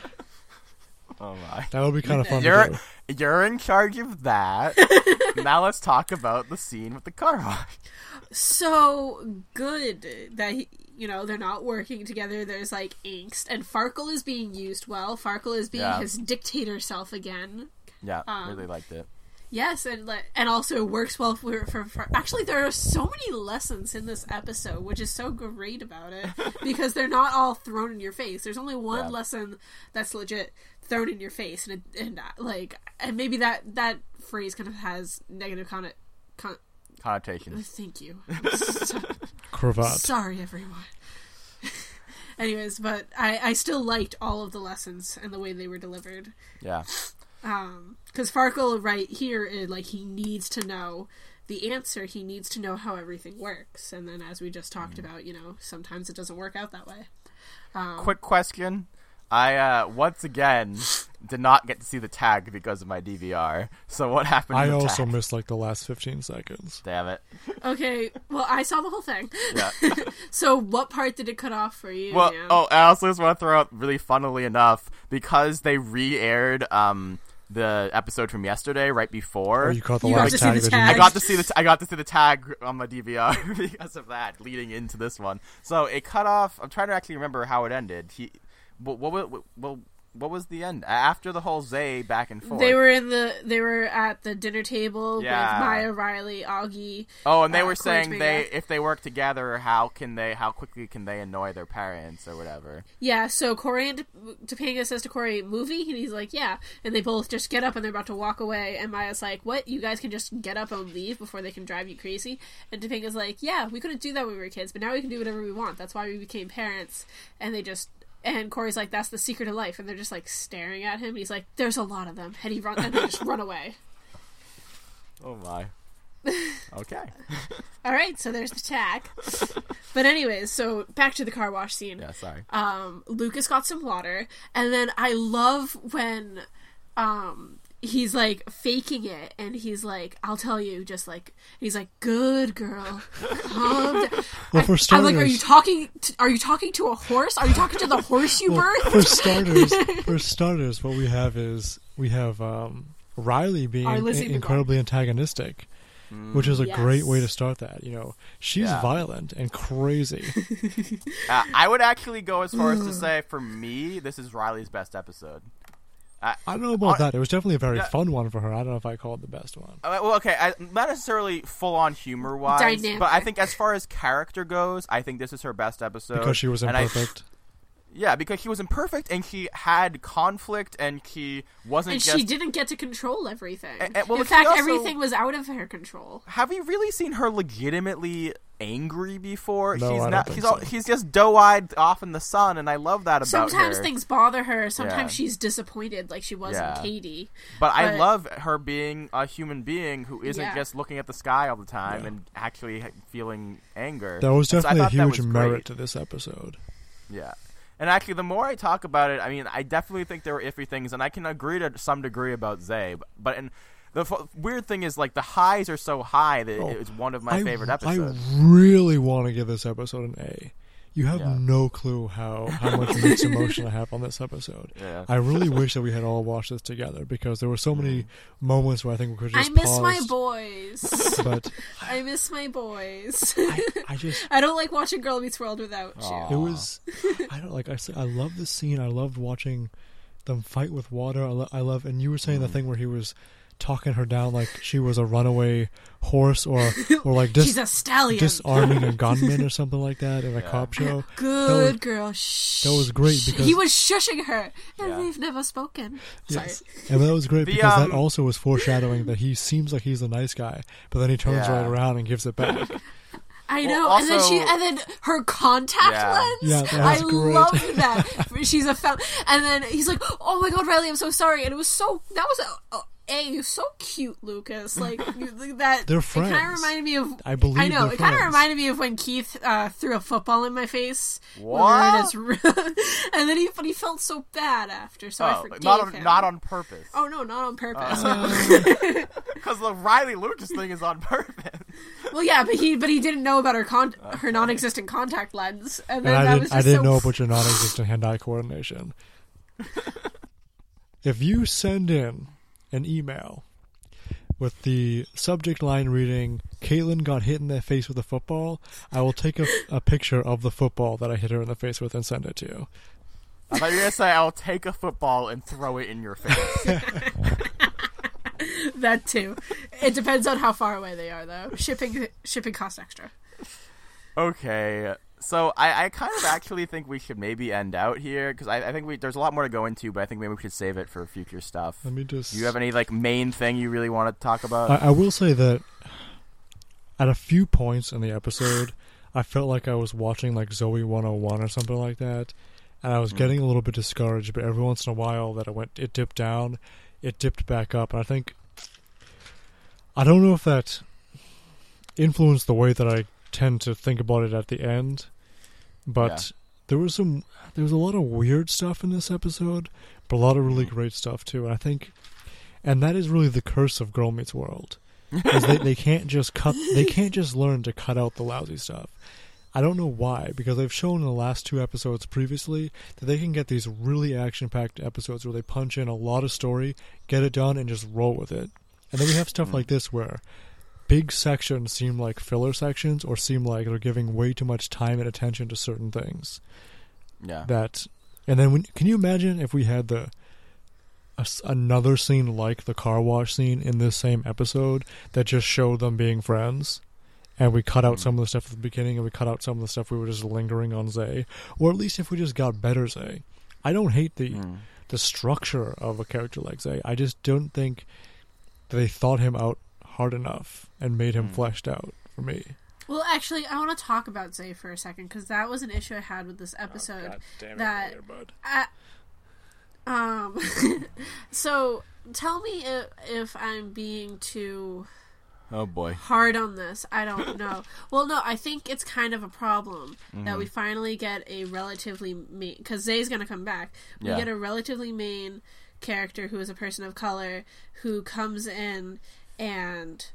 Oh my! That would be kind of fun You're you're in charge of that. now let's talk about the scene with the car wash. so good that he, you know they're not working together. There's like angst, and Farkle is being used well. Farkle is being Yeah. his dictator self again. Yeah, Um, really liked it. Yes, and le- and also works well for, for for actually there are so many lessons in this episode, which is so great about it because they're not all thrown in your face. There's only one Yeah. lesson that's legit thrown in your face, and it, and uh, like and maybe that that phrase kind of has negative con. con- Connotations. thank you. So- Cravat. Sorry, everyone. Anyways, but I, I still liked all of the lessons and the way they were delivered. Yeah, Um, because Farkle right here, is, like he needs to know the answer. He needs to know how everything works. And then, as we just talked Mm. about, you know, sometimes it doesn't work out that way. Um, quick question. I uh, once again did not get to see the tag because of my DVR. So what happened? to I the also tag? missed like the last fifteen seconds. Damn it. Okay, well, I saw the whole thing. Yeah. So, what part did it cut off for you? Well, Liam? oh, I also just want to throw out really funnily enough because they re-aired um the episode from yesterday right before. Oh, you caught the You got last tag. the tag. I got to see the t- I got to see the tag on my DVR because of that leading into this one. So it cut off. I'm trying to actually remember how it ended. He, what what what, what, what was the end after the whole Zay back and forth? They were in the they were at the dinner table Yeah. with Maya Riley, Auggie. Oh, and they uh, were saying they if they work together, how can they how quickly can they annoy their parents or whatever. Yeah, so Corey and Topanga says to Corey, "Movie," and he's like, "Yeah," and they both just get up and they're about to walk away, and Maya's like, "What? You guys can just get up and leave before they can drive you crazy?" And Topanga's like, "Yeah, we couldn't do that when we were kids, but now we can do whatever we want. That's why we became parents." And they just and Corey's like, "That's the secret of life," and they're just like staring at him. He's like, "There's a lot of them," and he run and they just run away. Oh my. Okay. All right, so there's the tag. but anyways, so back to the car wash scene. Yeah. Sorry. um Lucas got some water and then I love when um he's like faking it and he's like I'll tell you just like he's like good girl calm down. Well, for I, am like are you talking to, are you talking to a horse are you talking to the horse you Well, birthed for starters, for starters, what we have is we have um, Riley being Our i- Lizzie McGuire. incredibly antagonistic, which is a Yes. great way to start that. You know, she's Yeah. violent and crazy. Uh, I would actually go as far as to say, for me, this is Riley's best episode. I, I don't know about that. It was definitely a very yeah. fun one for her. I don't know if I call it the best one. Uh, well, okay, I, not necessarily full on humor wise, Dynamic. but I think as far as character goes, I think this is her best episode Because she was and I- imperfect. Yeah, because he was imperfect and he had conflict and he wasn't And just. she didn't get to control everything. And- and- well, In fact, also- everything was out of her control. Have you really seen her legitimately angry before? No, he's I don't not. think all, so. he's just doe-eyed off in the sun, and I love that about Sometimes her. Sometimes things bother her. Sometimes Yeah. she's disappointed, like she was Yeah. in Katie. But I love her being a human being who isn't Yeah. just looking at the sky all the time Yeah. and actually feeling anger. That was And so definitely a huge merit great. to this episode. Yeah. And actually, the more I talk about it, I mean, I definitely think there were iffy things, and I can agree to some degree about Zay. b- But and the f- weird thing is, like, the highs are so high that Oh, it's one of my I, favorite episodes. I really want to give this episode an A. You have Yeah. no clue how, how much mixed emotion I have on this episode. yeah. I really wish that we had all watched this together because there were so many moments where I think we could just. I just miss my boys. But I miss my boys. I, I just I don't like watching Girl Meets World without Aw. you. it was I don't like I said I love this scene. I loved watching them fight with water. I, lo- I love and you were saying the Mm. thing where he was talking her down like she was a runaway horse or or like dis- She's a stallion. disarming a gunman or something like that in a Yeah. cop show. Good was- girl. Shh. that was great because- he was shushing her, and Yeah. they've never spoken. Sorry. Yes, and that was great The, because that um, also was foreshadowing that he seems like he's a nice guy, but then he turns Yeah. right around and gives it back. I Well, know, and then she, and then her contact Yeah. lens. Yeah, I was great. loved that. She's a fountain, and then he's like, "Oh my god, Riley, I'm so sorry." And it was so that was a, a, a you're so cute, Lucas. Like that. They're friends. It kind of reminded me of. I believe I know it kind of reminded me of when Keith uh, threw a football in my face. when we What? his room. and then he, but he felt so bad after, so I Oh, forgave not on, him. not on purpose. Oh no, not on purpose. Because the Riley Lucas thing is on purpose. well, yeah, but he but he didn't know about her con- her non-existent contact lens, and then And I that didn't, was I just didn't so know about your non-existent hand-eye coordination. if you send in an email with the subject line reading "Caitlin got hit in the face with a football," I will take a, a picture of the football that I hit her in the face with and send it to you. I thought you were gonna say I'll take a football and throw it in your face. that too. It depends on how far away they are, though. Shipping shipping costs extra. okay, so I, I kind of actually think we should maybe end out here because I, I think we there's a lot more to go into, but I think maybe we should save it for future stuff. Let me just. Do you have any like main thing you really want to talk about? I, I will say that at a few points in the episode, I felt like I was watching like Zoey 101 or something like that, and I was Mm. getting a little bit discouraged. But every once in a while, that it went, it dipped down, it dipped back up, and I think I don't know if that influenced the way that I tend to think about it at the end, but. Yeah. There was some, there was a lot of weird stuff in this episode, but a lot of really Mhm. great stuff too. And I think, and that is really the curse of Girl Meets World is they, they can't just cut they can't just learn to cut out the lousy stuff. I don't know why, because they've shown in the last two episodes previously that they can get these really action packed episodes where they punch in a lot of story, get it done, and just roll with it. And then we have stuff Mm. like this where big sections seem like filler sections or seem like they're giving way too much time and attention to certain things. yeah. That and then when can you imagine if we had the a another scene like the car wash scene in this same episode that just showed them being friends, and we cut out Mm. some of the stuff at the beginning, and we cut out some of the stuff we were just lingering on Zay, or at least if we just got better Zay. I don't hate the Mm. the structure of a character like Zay. I just don't think they thought him out hard enough and made him Mm. fleshed out for me. Well, actually, I want to talk about Zay for a second because that was an issue I had with this Oh, episode. damn that- Airbud. I, um, so tell me if, if I'm being too Oh boy. hard on this. I don't know. well, no, I think it's kind of a problem that Mm-hmm. we finally get a relatively main because Zay's gonna come back. We Yeah. get a relatively main character who is a person of color who comes in and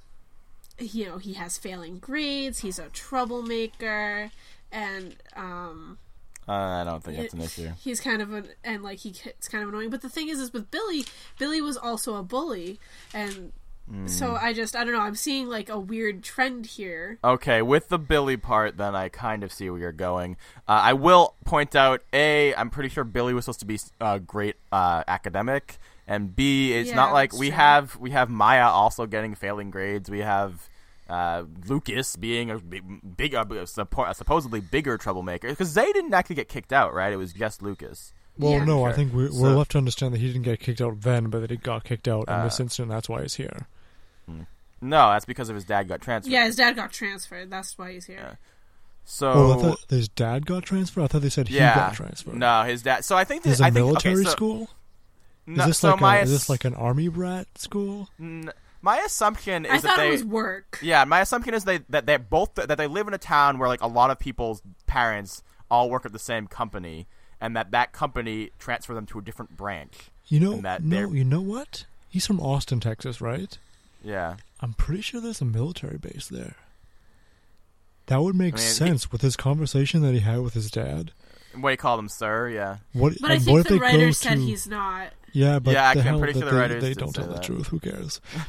you know he has failing grades. He's a troublemaker and um Uh, I don't think that's an issue. He's kind of an and like he it's kind of annoying. But the thing is, is with Billy, Billy was also a bully, and So I just I don't know. I'm seeing like a weird trend here. Okay, with the Billy part, then I kind of see where you're going. Uh, I will point out: a, I'm pretty sure Billy was supposed to be a great uh, academic, and B, it's Yeah, not like we true. have we have Maya also getting failing grades. We have uh, Lucas being a big, big uh, suppo- a supposedly bigger troublemaker because Zay didn't actually get kicked out, right? It was just Lucas. Well, Yeah. no, I think we, we're So- left to understand that he didn't get kicked out then, but that he got kicked out in this Uh, incident. That's why he's here. No, that's because of his dad got transferred. Yeah, his dad got transferred. That's why he's here. Yeah. So Oh, I thought his dad got transferred. I thought they said he yeah, got transferred. no, his dad. So I think This this, is a I think, military okay, so, school. No, is this so like my a, is this like an army brat school? N- my assumption is I that thought they it was work. yeah my assumption is they that they both that they live in a town where like a lot of people's parents all work at the same company and that that company transfer them to a different branch You know, that no, you know what? He's from Austin, Texas, right? yeah I'm pretty sure there's a military base there. That would make I mean, he- sense with his conversation that he had with his dad. What do you call them sir yeah What? But I think what the they writer said to? he's not. Yeah, but Yeah, the I'm pretty sure the they, writers they don't say tell the truth. Who cares?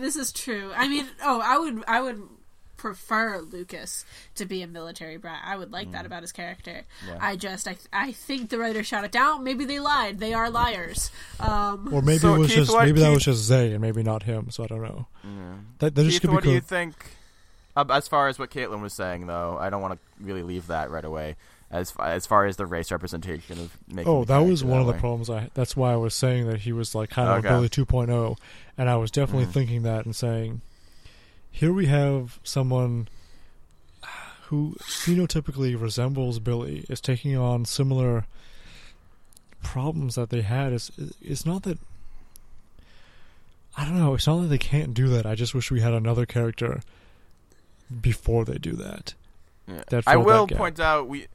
this is true. I mean, oh, I would, I would prefer Lucas to be a military brat. I would like that about his character. Mm. Yeah. I just, I, I think the writer shot it down. Maybe they lied. They are liars. Um, Or maybe So, it was Keith, just what- maybe that Keith- was just Zay and maybe not him. So I don't know. That that just Keith, could what be do you think uh, as far as what Caitlin was saying though I don't want to really leave that right away as as far as the race representation of making Oh, that was one of the problems. I that's why I was saying that he was like kind of Okay. Billy 2.0, and I was definitely Mhm. thinking that and saying, here we have someone who phenotypically resembles Billy is taking on similar problems that they had. It's it's not that I don't know. It's not that they can't do that. I just wish we had another character before they do that. Yeah. that I will point out we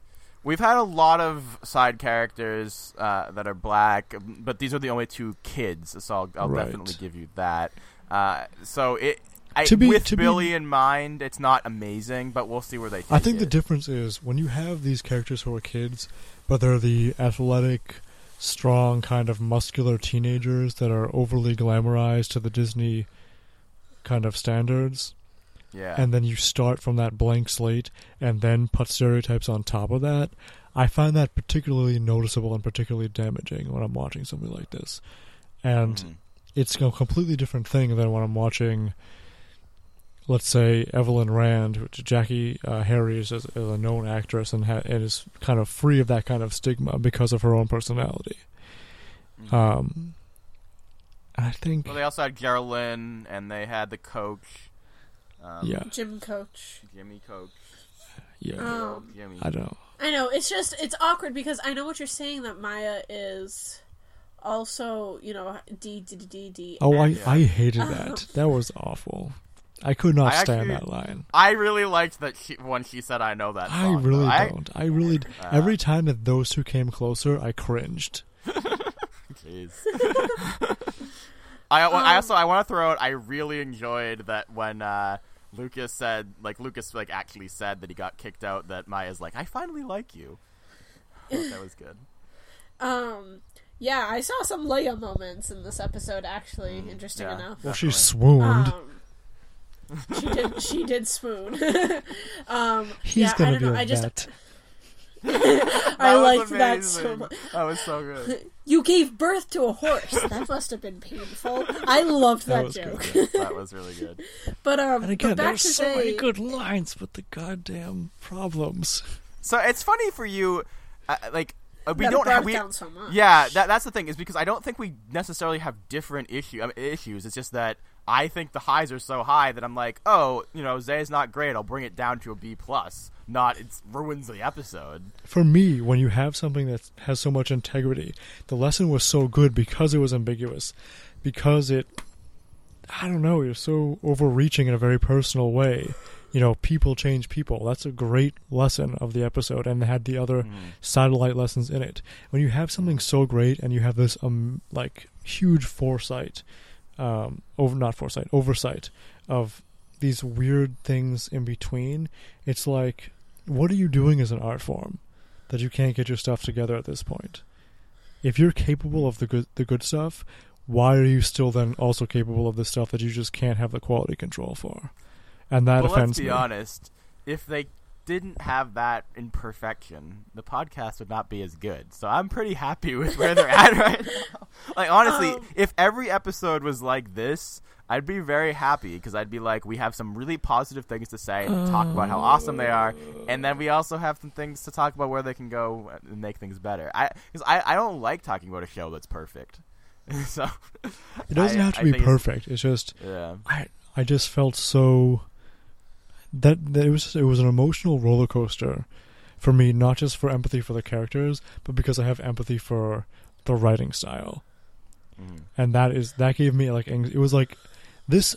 we've had a lot of side characters uh, that are black, but these are the only two kids, so I'll, I'll Right. definitely give you that. Uh, so it. I, To be- with to be- Billy in mind, it's not amazing, but we'll see where they take I think it. the difference is when you have these characters who are kids, but they're the athletic, strong, kind of muscular teenagers that are overly glamorized to the Disney kind of standards, yeah. and then you start from that blank slate and then put stereotypes on top of that. I find that particularly noticeable and particularly damaging when I'm watching something like this. And Mhm. it's a completely different thing than when I'm watching, let's say, Evelyn Rand, which Jackie uh, Harris is, is a known actress and, ha- and is kind of free of that kind of stigma because of her own personality. Mhm. Um, I think, well, they also had Geraldine, and they had the coach. Um, yeah, Gym coach. Jimmy Coach. yeah, Um, Jimmy. I don't know. I know it's just it's awkward because I know what you're saying that Maya is also you know D D D D D. Oh, I, Yeah. I hated that. That was awful. I could not I stand actually- that line. I really liked that she, when she said, "I know that." I Song, really though. I- don't. I really. d- Uh, every time that those two came closer, I cringed. Jeez. I, I Um, also I want to throw out. I really enjoyed that when uh, Lucas said, like Lucas like actually said that he got kicked out. That Maya's like, I finally like you. That was good. Um. Yeah, I saw some Leia moments in this episode. Actually, interesting Mm, yeah. enough. Well, she swooned. Um, she did. She did swoon. um, He's yeah, gonna don't be know. a I just vet. I That was liked that so much. That was so good. You gave birth to a horse. That must have been painful. I loved That that, was joke. good. That was really good. But um, And again, but back there's to so say, many good lines, but the goddamn problems. So it's funny for you, uh, like uh, we that don't have we. down so much. Yeah, that, that's the thing is because I don't think we necessarily have different issue I mean, issues. It's just that I think the highs are so high that I'm like, oh, you know, Zay's not great. I'll bring it down to a B plus. Not it ruins the episode. For me, when you have something that has so much integrity, the lesson was so good because it was ambiguous, because it, I don't know, it was so overreaching in a very personal way. You know, people change people. That's a great lesson of the episode, and had the other satellite lessons in it. When you have something so great and you have this um like huge foresight, um over not foresight oversight of these weird things in between, it's like, what are you doing as an art form that you can't get your stuff together at this point? If you're capable of the good the good stuff, why are you still then also capable of this stuff that you just can't have the quality control for? And that But let's be me. honest. If they didn't have that in perfection, the podcast would not be as good. So I'm pretty happy with where they're at right now. Like honestly, Um, if every episode was like this, I'd be very happy because I'd be like, we have some really positive things to say and talk about how awesome they are, and then we also have some things to talk about where they can go and make things better. I because I, I don't like talking about a show that's perfect. so It doesn't I- have to I be think it's- perfect. It's just Yeah. I I just felt so that, that it was it was an emotional roller coaster for me, not just for empathy for the characters, but because I have empathy for the writing style, Mhm. and that is that gave me like it was like this.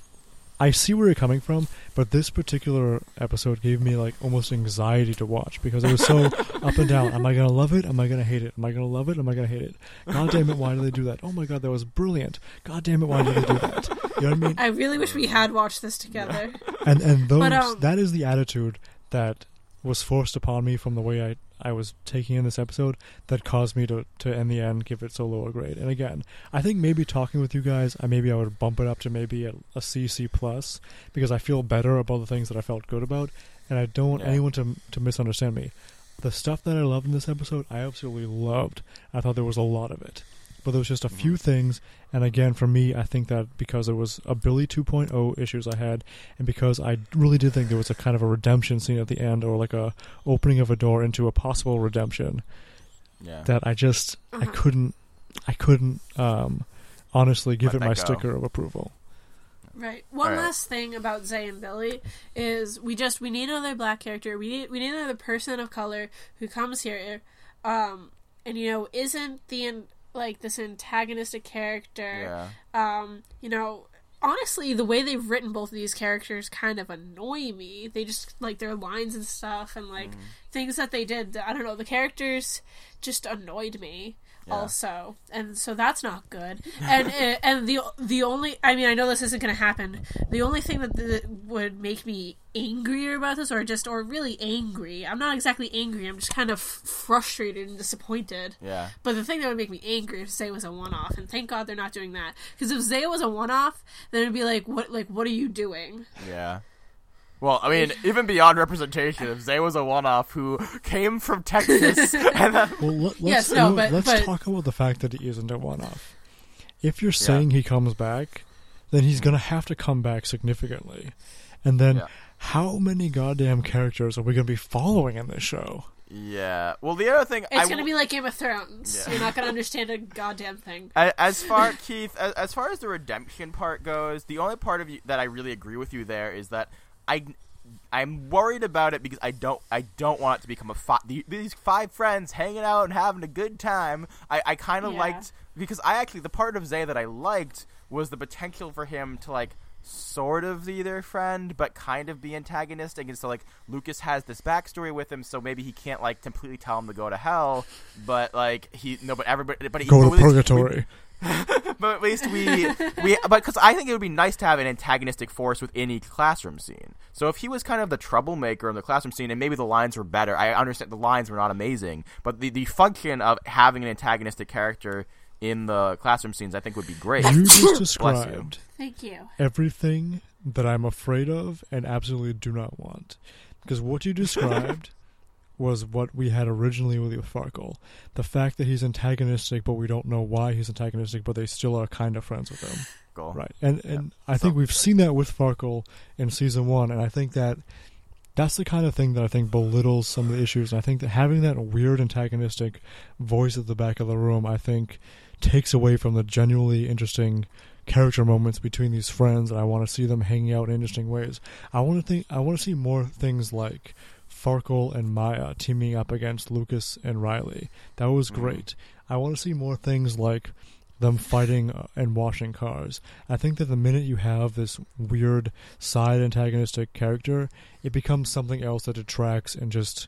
I see where you're coming from, but this particular episode gave me like almost anxiety to watch because it was so up and down. Am I gonna love it? Am I gonna hate it? Am I gonna love it? Am I gonna hate it? God damn it! Why did they do that? Oh my god, that was brilliant! God damn it! Why did they do that? You know what I mean? I really wish we had watched this together. and and those But, um, that is the attitude that was forced upon me from the way I I was taking in this episode that caused me to to in the end give it so low a grade. And again, I think maybe talking with you guys, I maybe I would bump it up to maybe a, a C C plus because I feel better about the things that I felt good about, and I don't want Yeah. anyone to to misunderstand me. The stuff that I loved in this episode, I absolutely loved. I thought there was a lot of it. But there was just a few Mhm. things, and again, for me, I think that because it was a Billy 2.0 issues I had, and because I really did think there was a kind of a redemption scene at the end, or like a opening of a door into a possible redemption, Yeah. that I just I Uh-huh. couldn't I couldn't um, honestly give Let it my go. sticker of approval. Right. One Alright. last thing about Zay and Billy is we just we need another black character. We need we need another person of color who comes here, um, and you know isn't the an- like this antagonistic character. yeah. Um, you know, honestly, the way they've written both of these characters kind of annoy me. They just like their lines and stuff, and like Mm-hmm. things that they did. I don't know. The characters just annoyed me. Yeah. Also, and so that's not good. And and the the only I mean I know this isn't going to happen. The only thing that, that would make me angrier about this, or just or really angry, I'm not exactly angry. I'm just kind of frustrated and disappointed. Yeah. But the thing that would make me angry if Zay was a one off, and thank God they're not doing that. Because if Zay was a one off, then it'd be like, what, like, what are you doing? Yeah. Well, I mean, even beyond representation, if Zay was a one-off who came from Texas, and then, Well, let, let's Yes, no, you know, but- let's but- talk about the fact that he isn't a one-off. If you're saying he comes back, then he's gonna have to come back significantly, and then Yeah. how many goddamn characters are we gonna be following in this show? yeah. Well, the other thing It's I gonna will- be like Game of Thrones. Yeah. You're not gonna understand a goddamn thing. As far Keith, as, as far as the redemption part goes, the only part of you that I really agree with you there is that I, I'm worried about it because I don't, I don't want it to become a fi- these five friends hanging out and having a good time. I, I kind of Yeah. liked because I actually the part of Zay that I liked was the potential for him to like sort of be their friend but kind of be antagonistic and so like lucas has this backstory with him so maybe he can't like completely tell him to go to hell but like he no but everybody but he Go to at least purgatory. but at least we we but because I think it would be nice to have an antagonistic force within each classroom scene. So if he was kind of the troublemaker in the classroom scene, and maybe the lines were better. I understand the lines were not amazing, but the the function of having an antagonistic character in the classroom scenes, I think, would be great. You just Bless you. described Thank you. everything that I'm afraid of and absolutely do not want. Because what you described was what we had originally with Farkle. The fact that he's antagonistic, but we don't know why he's antagonistic, but they still are kind of friends with him. Goal. Right. And and I think we've seen that with Farkle in season one, and I think that that's the kind of thing that I think belittles some of the issues. And I think that having that weird antagonistic voice at the back of the room, I think, takes away from the genuinely interesting character moments between these friends and I want to see them hanging out in interesting ways. I want to think I want to see more things like Farkle and Maya teaming up against Lucas and Riley. That was Mhm. great. I want to see more things like them fighting uh, and washing cars. I think that the minute you have this weird side antagonistic character, it becomes something else that detracts and just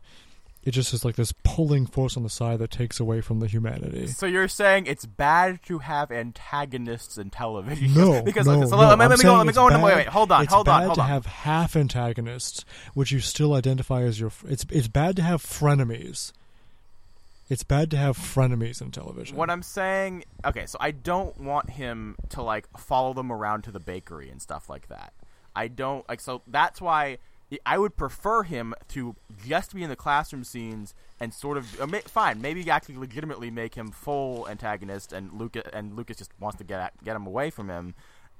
it just is like this pulling force on the side that takes away from the humanity. So you're saying it's bad to have antagonists in television? No, because no, so no. let, me- let me go. Let me it's go. into- bad- wait, wait, hold on, it's hold bad on, hold to on. have half antagonists, which you still identify as your. It's it's bad to have frenemies. It's bad to have frenemies in television. What I'm saying, okay, so I don't want him to like follow them around to the bakery and stuff like that. I don't like so that's why I would prefer him to just be in the classroom scenes and sort of uh, ma- fine, maybe actually legitimately make him full antagonist and Lucas and Lucas just wants to get at, get him away from him.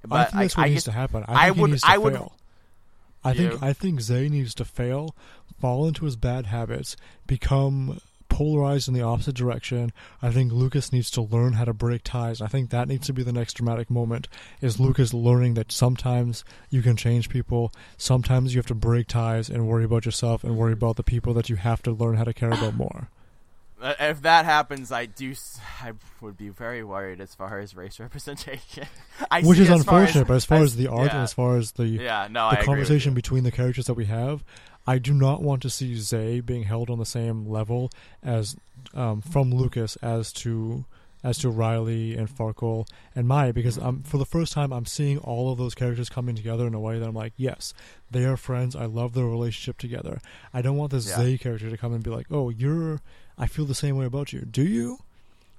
But I think that's what I needs just- to happen. I, I would- needs to I would- I think You? I think Zay needs to fail, fall into his bad habits, become polarized in the opposite direction. I think Lucas needs to learn how to break ties. I think that needs to be the next dramatic moment. Is Lucas learning that sometimes you can change people, sometimes you have to break ties and worry about yourself and worry about the people that you have to learn how to care about more. Uh, if that happens, I do. I would be very worried as far as race representation. I Which is as unfortunate, but as far as, as- the art and as far as the yeah, no, the conversation between the characters that we have, I do not want to see Zay being held on the same level as um, from Lucas as to as to Riley and Farkle and Maya because um, for the first time I'm seeing all of those characters coming together in a way that I'm like, yes, they are friends. I love their relationship together. I don't want this Yeah. Zay character to come and be like, oh, you're. I feel the same way about you. Do you?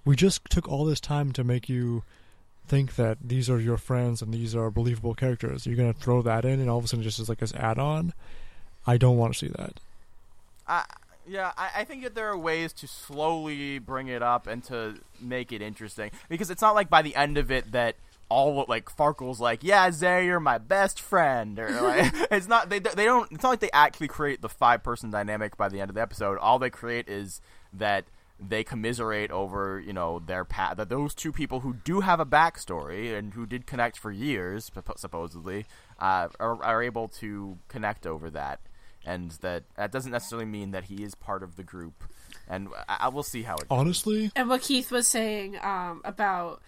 We just took all this time to make you think that these are your friends and these are believable characters. You're gonna throw that in, and all of a sudden, just as like as add-on. I don't want to see that. I, yeah, I, I think that there are ways to slowly bring it up and to make it interesting because it's not like by the end of it that all like Farkle's like, yeah, Zay, you're my best friend, or like it's not they they don't it's not like they actually create the five person dynamic by the end of the episode. All they create is that they commiserate over you know their path that those two people who do have a backstory and who did connect for years suppo- supposedly uh, are, are able to connect over that and that that doesn't necessarily mean that he is part of the group and I, I will see how it goes. Honestly, And what Keith was saying um, about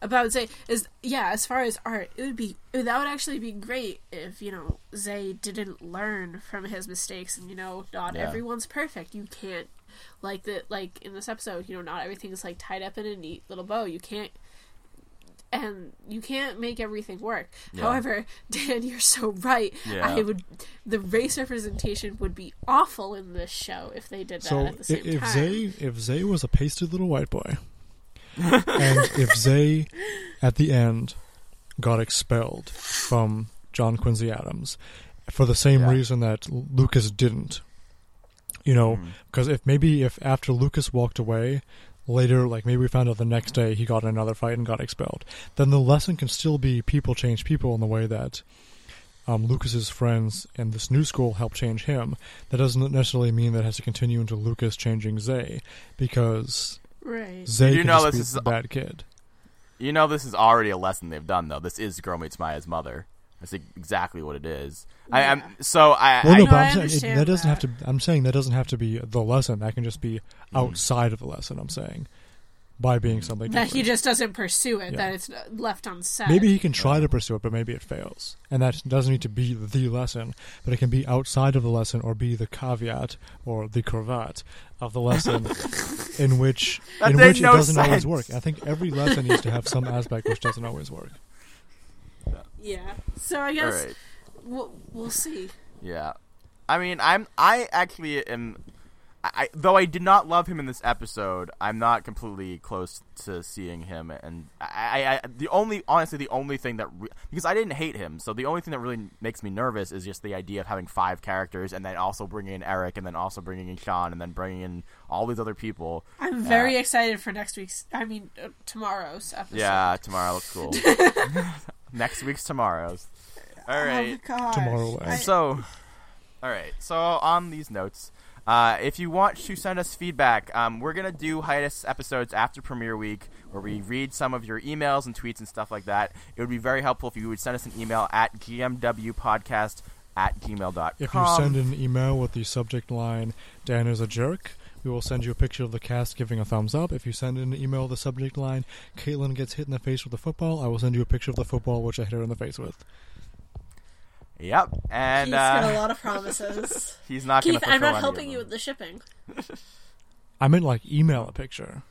about Zay is yeah, as far as art, it would be that would actually be great if you know Zay didn't learn from his mistakes, and you know not Yeah. everyone's perfect. You can't like that like in this episode, you know, not everything is like tied up in a neat little bow. You can't. And you can't make everything work. Yeah. However, Dan, you're so right. Yeah. I would, the race representation would be awful in this show if they did that so at the same if time. Zay if Zay was a pasty little white boy, and if Zay at the end got expelled from John Quincy Adams for the same Yeah. reason that Lucas didn't, you know, mm. because if maybe if after Lucas walked away. Later, like maybe we found out the next day he got in another fight and got expelled. Then the lesson can still be people change people in the way that um, Lucas's friends and this new school help change him. That doesn't necessarily mean that it has to continue into Lucas changing Zay, because right. Zay You can know just this be is- a bad kid. You know this is already a lesson they've done though. This is Girl Meets Maya's mother. That's exactly what it is. I, I'm so I, Well, I no, No, but I I'm saying it, that doesn't have to. I'm saying that doesn't have to be the lesson. That can just be Mm-hmm. outside of the lesson. I'm saying by being something that different. he just doesn't pursue it. Yeah. That it's left unsaid. Maybe he can try to pursue it, but maybe it fails. And that doesn't need to be the lesson, but it can be outside of the lesson or be the caveat or the cravat of the lesson in which That in made which it doesn't always work. I think every lesson needs to have some aspect which doesn't always work. Yeah. So I guess right. we'll, we'll see. Yeah, I mean, I'm I actually am. I, though I did not love him in this episode, I'm not completely close to seeing him. And I, I, the only honestly the only thing that re- because I didn't hate him, so the only thing that really makes me nervous is just the idea of having five characters and then also bringing in Eric and then also bringing in Sean and then bringing in all these other people. I'm very excited for next week's. I mean, uh, tomorrow's episode. Yeah, tomorrow looks cool. Next week's tomorrow's. All right. Oh. Tomorrow, I- So, all right. So on these notes, uh, if you want to send us feedback, um, we're gonna do hiatus episodes after premiere week, where we read some of your emails and tweets and stuff like that. It would be very helpful if you would send us an email at gmwpodcast at gmail.com. If you send an email with the subject line "Dan is a jerk," we will send you a picture of the cast giving a thumbs up. If you send an email the subject line "Caitlin gets hit in the face with a football," I will send you a picture of the football which I hit her in the face with. Yep, and Keith's got a uh, lot of promises. he's not Keith, gonna. I'm not helping you with the shipping. I meant like email a picture.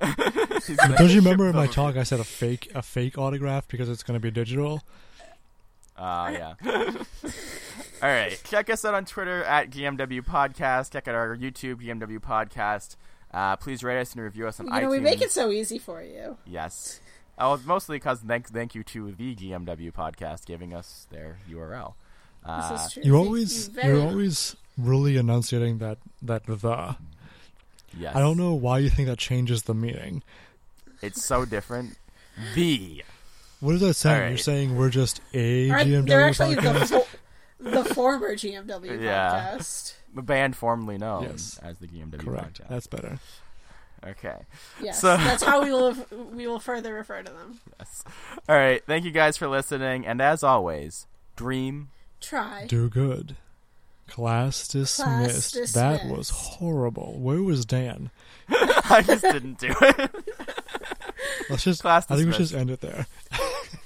He's But gonna don't you remember in my talk I said a fake a fake autograph because it's going to be digital? Uh, yeah. All right. Check us out on Twitter at GMW Podcast. Check out our YouTube, GMW Podcast. Uh, please rate us and review us on You iTunes. know, we make it so easy for you. Yes. Oh, mostly because thank thank you to the GMW podcast giving us their URL. Uh, This is true. You Thank always, very you're always really enunciating that that the. yes. I don't know why you think that changes the meaning. It's so different. The. What is that saying? All right. You're saying we're just a All right, GMW they're actually the, podcast. fo- the former GMW Yeah. podcast. The band formerly known Yes. as the GMW Correct. podcast. That's better. Okay. Yes, So- that's how we will we will further refer to them. Yes. All right. Thank you guys for listening, and as always, dream. Try. Do good. Class dismissed. That was horrible. Where was Dan? I just didn't do it. Let's just. Class I think we should just end it there.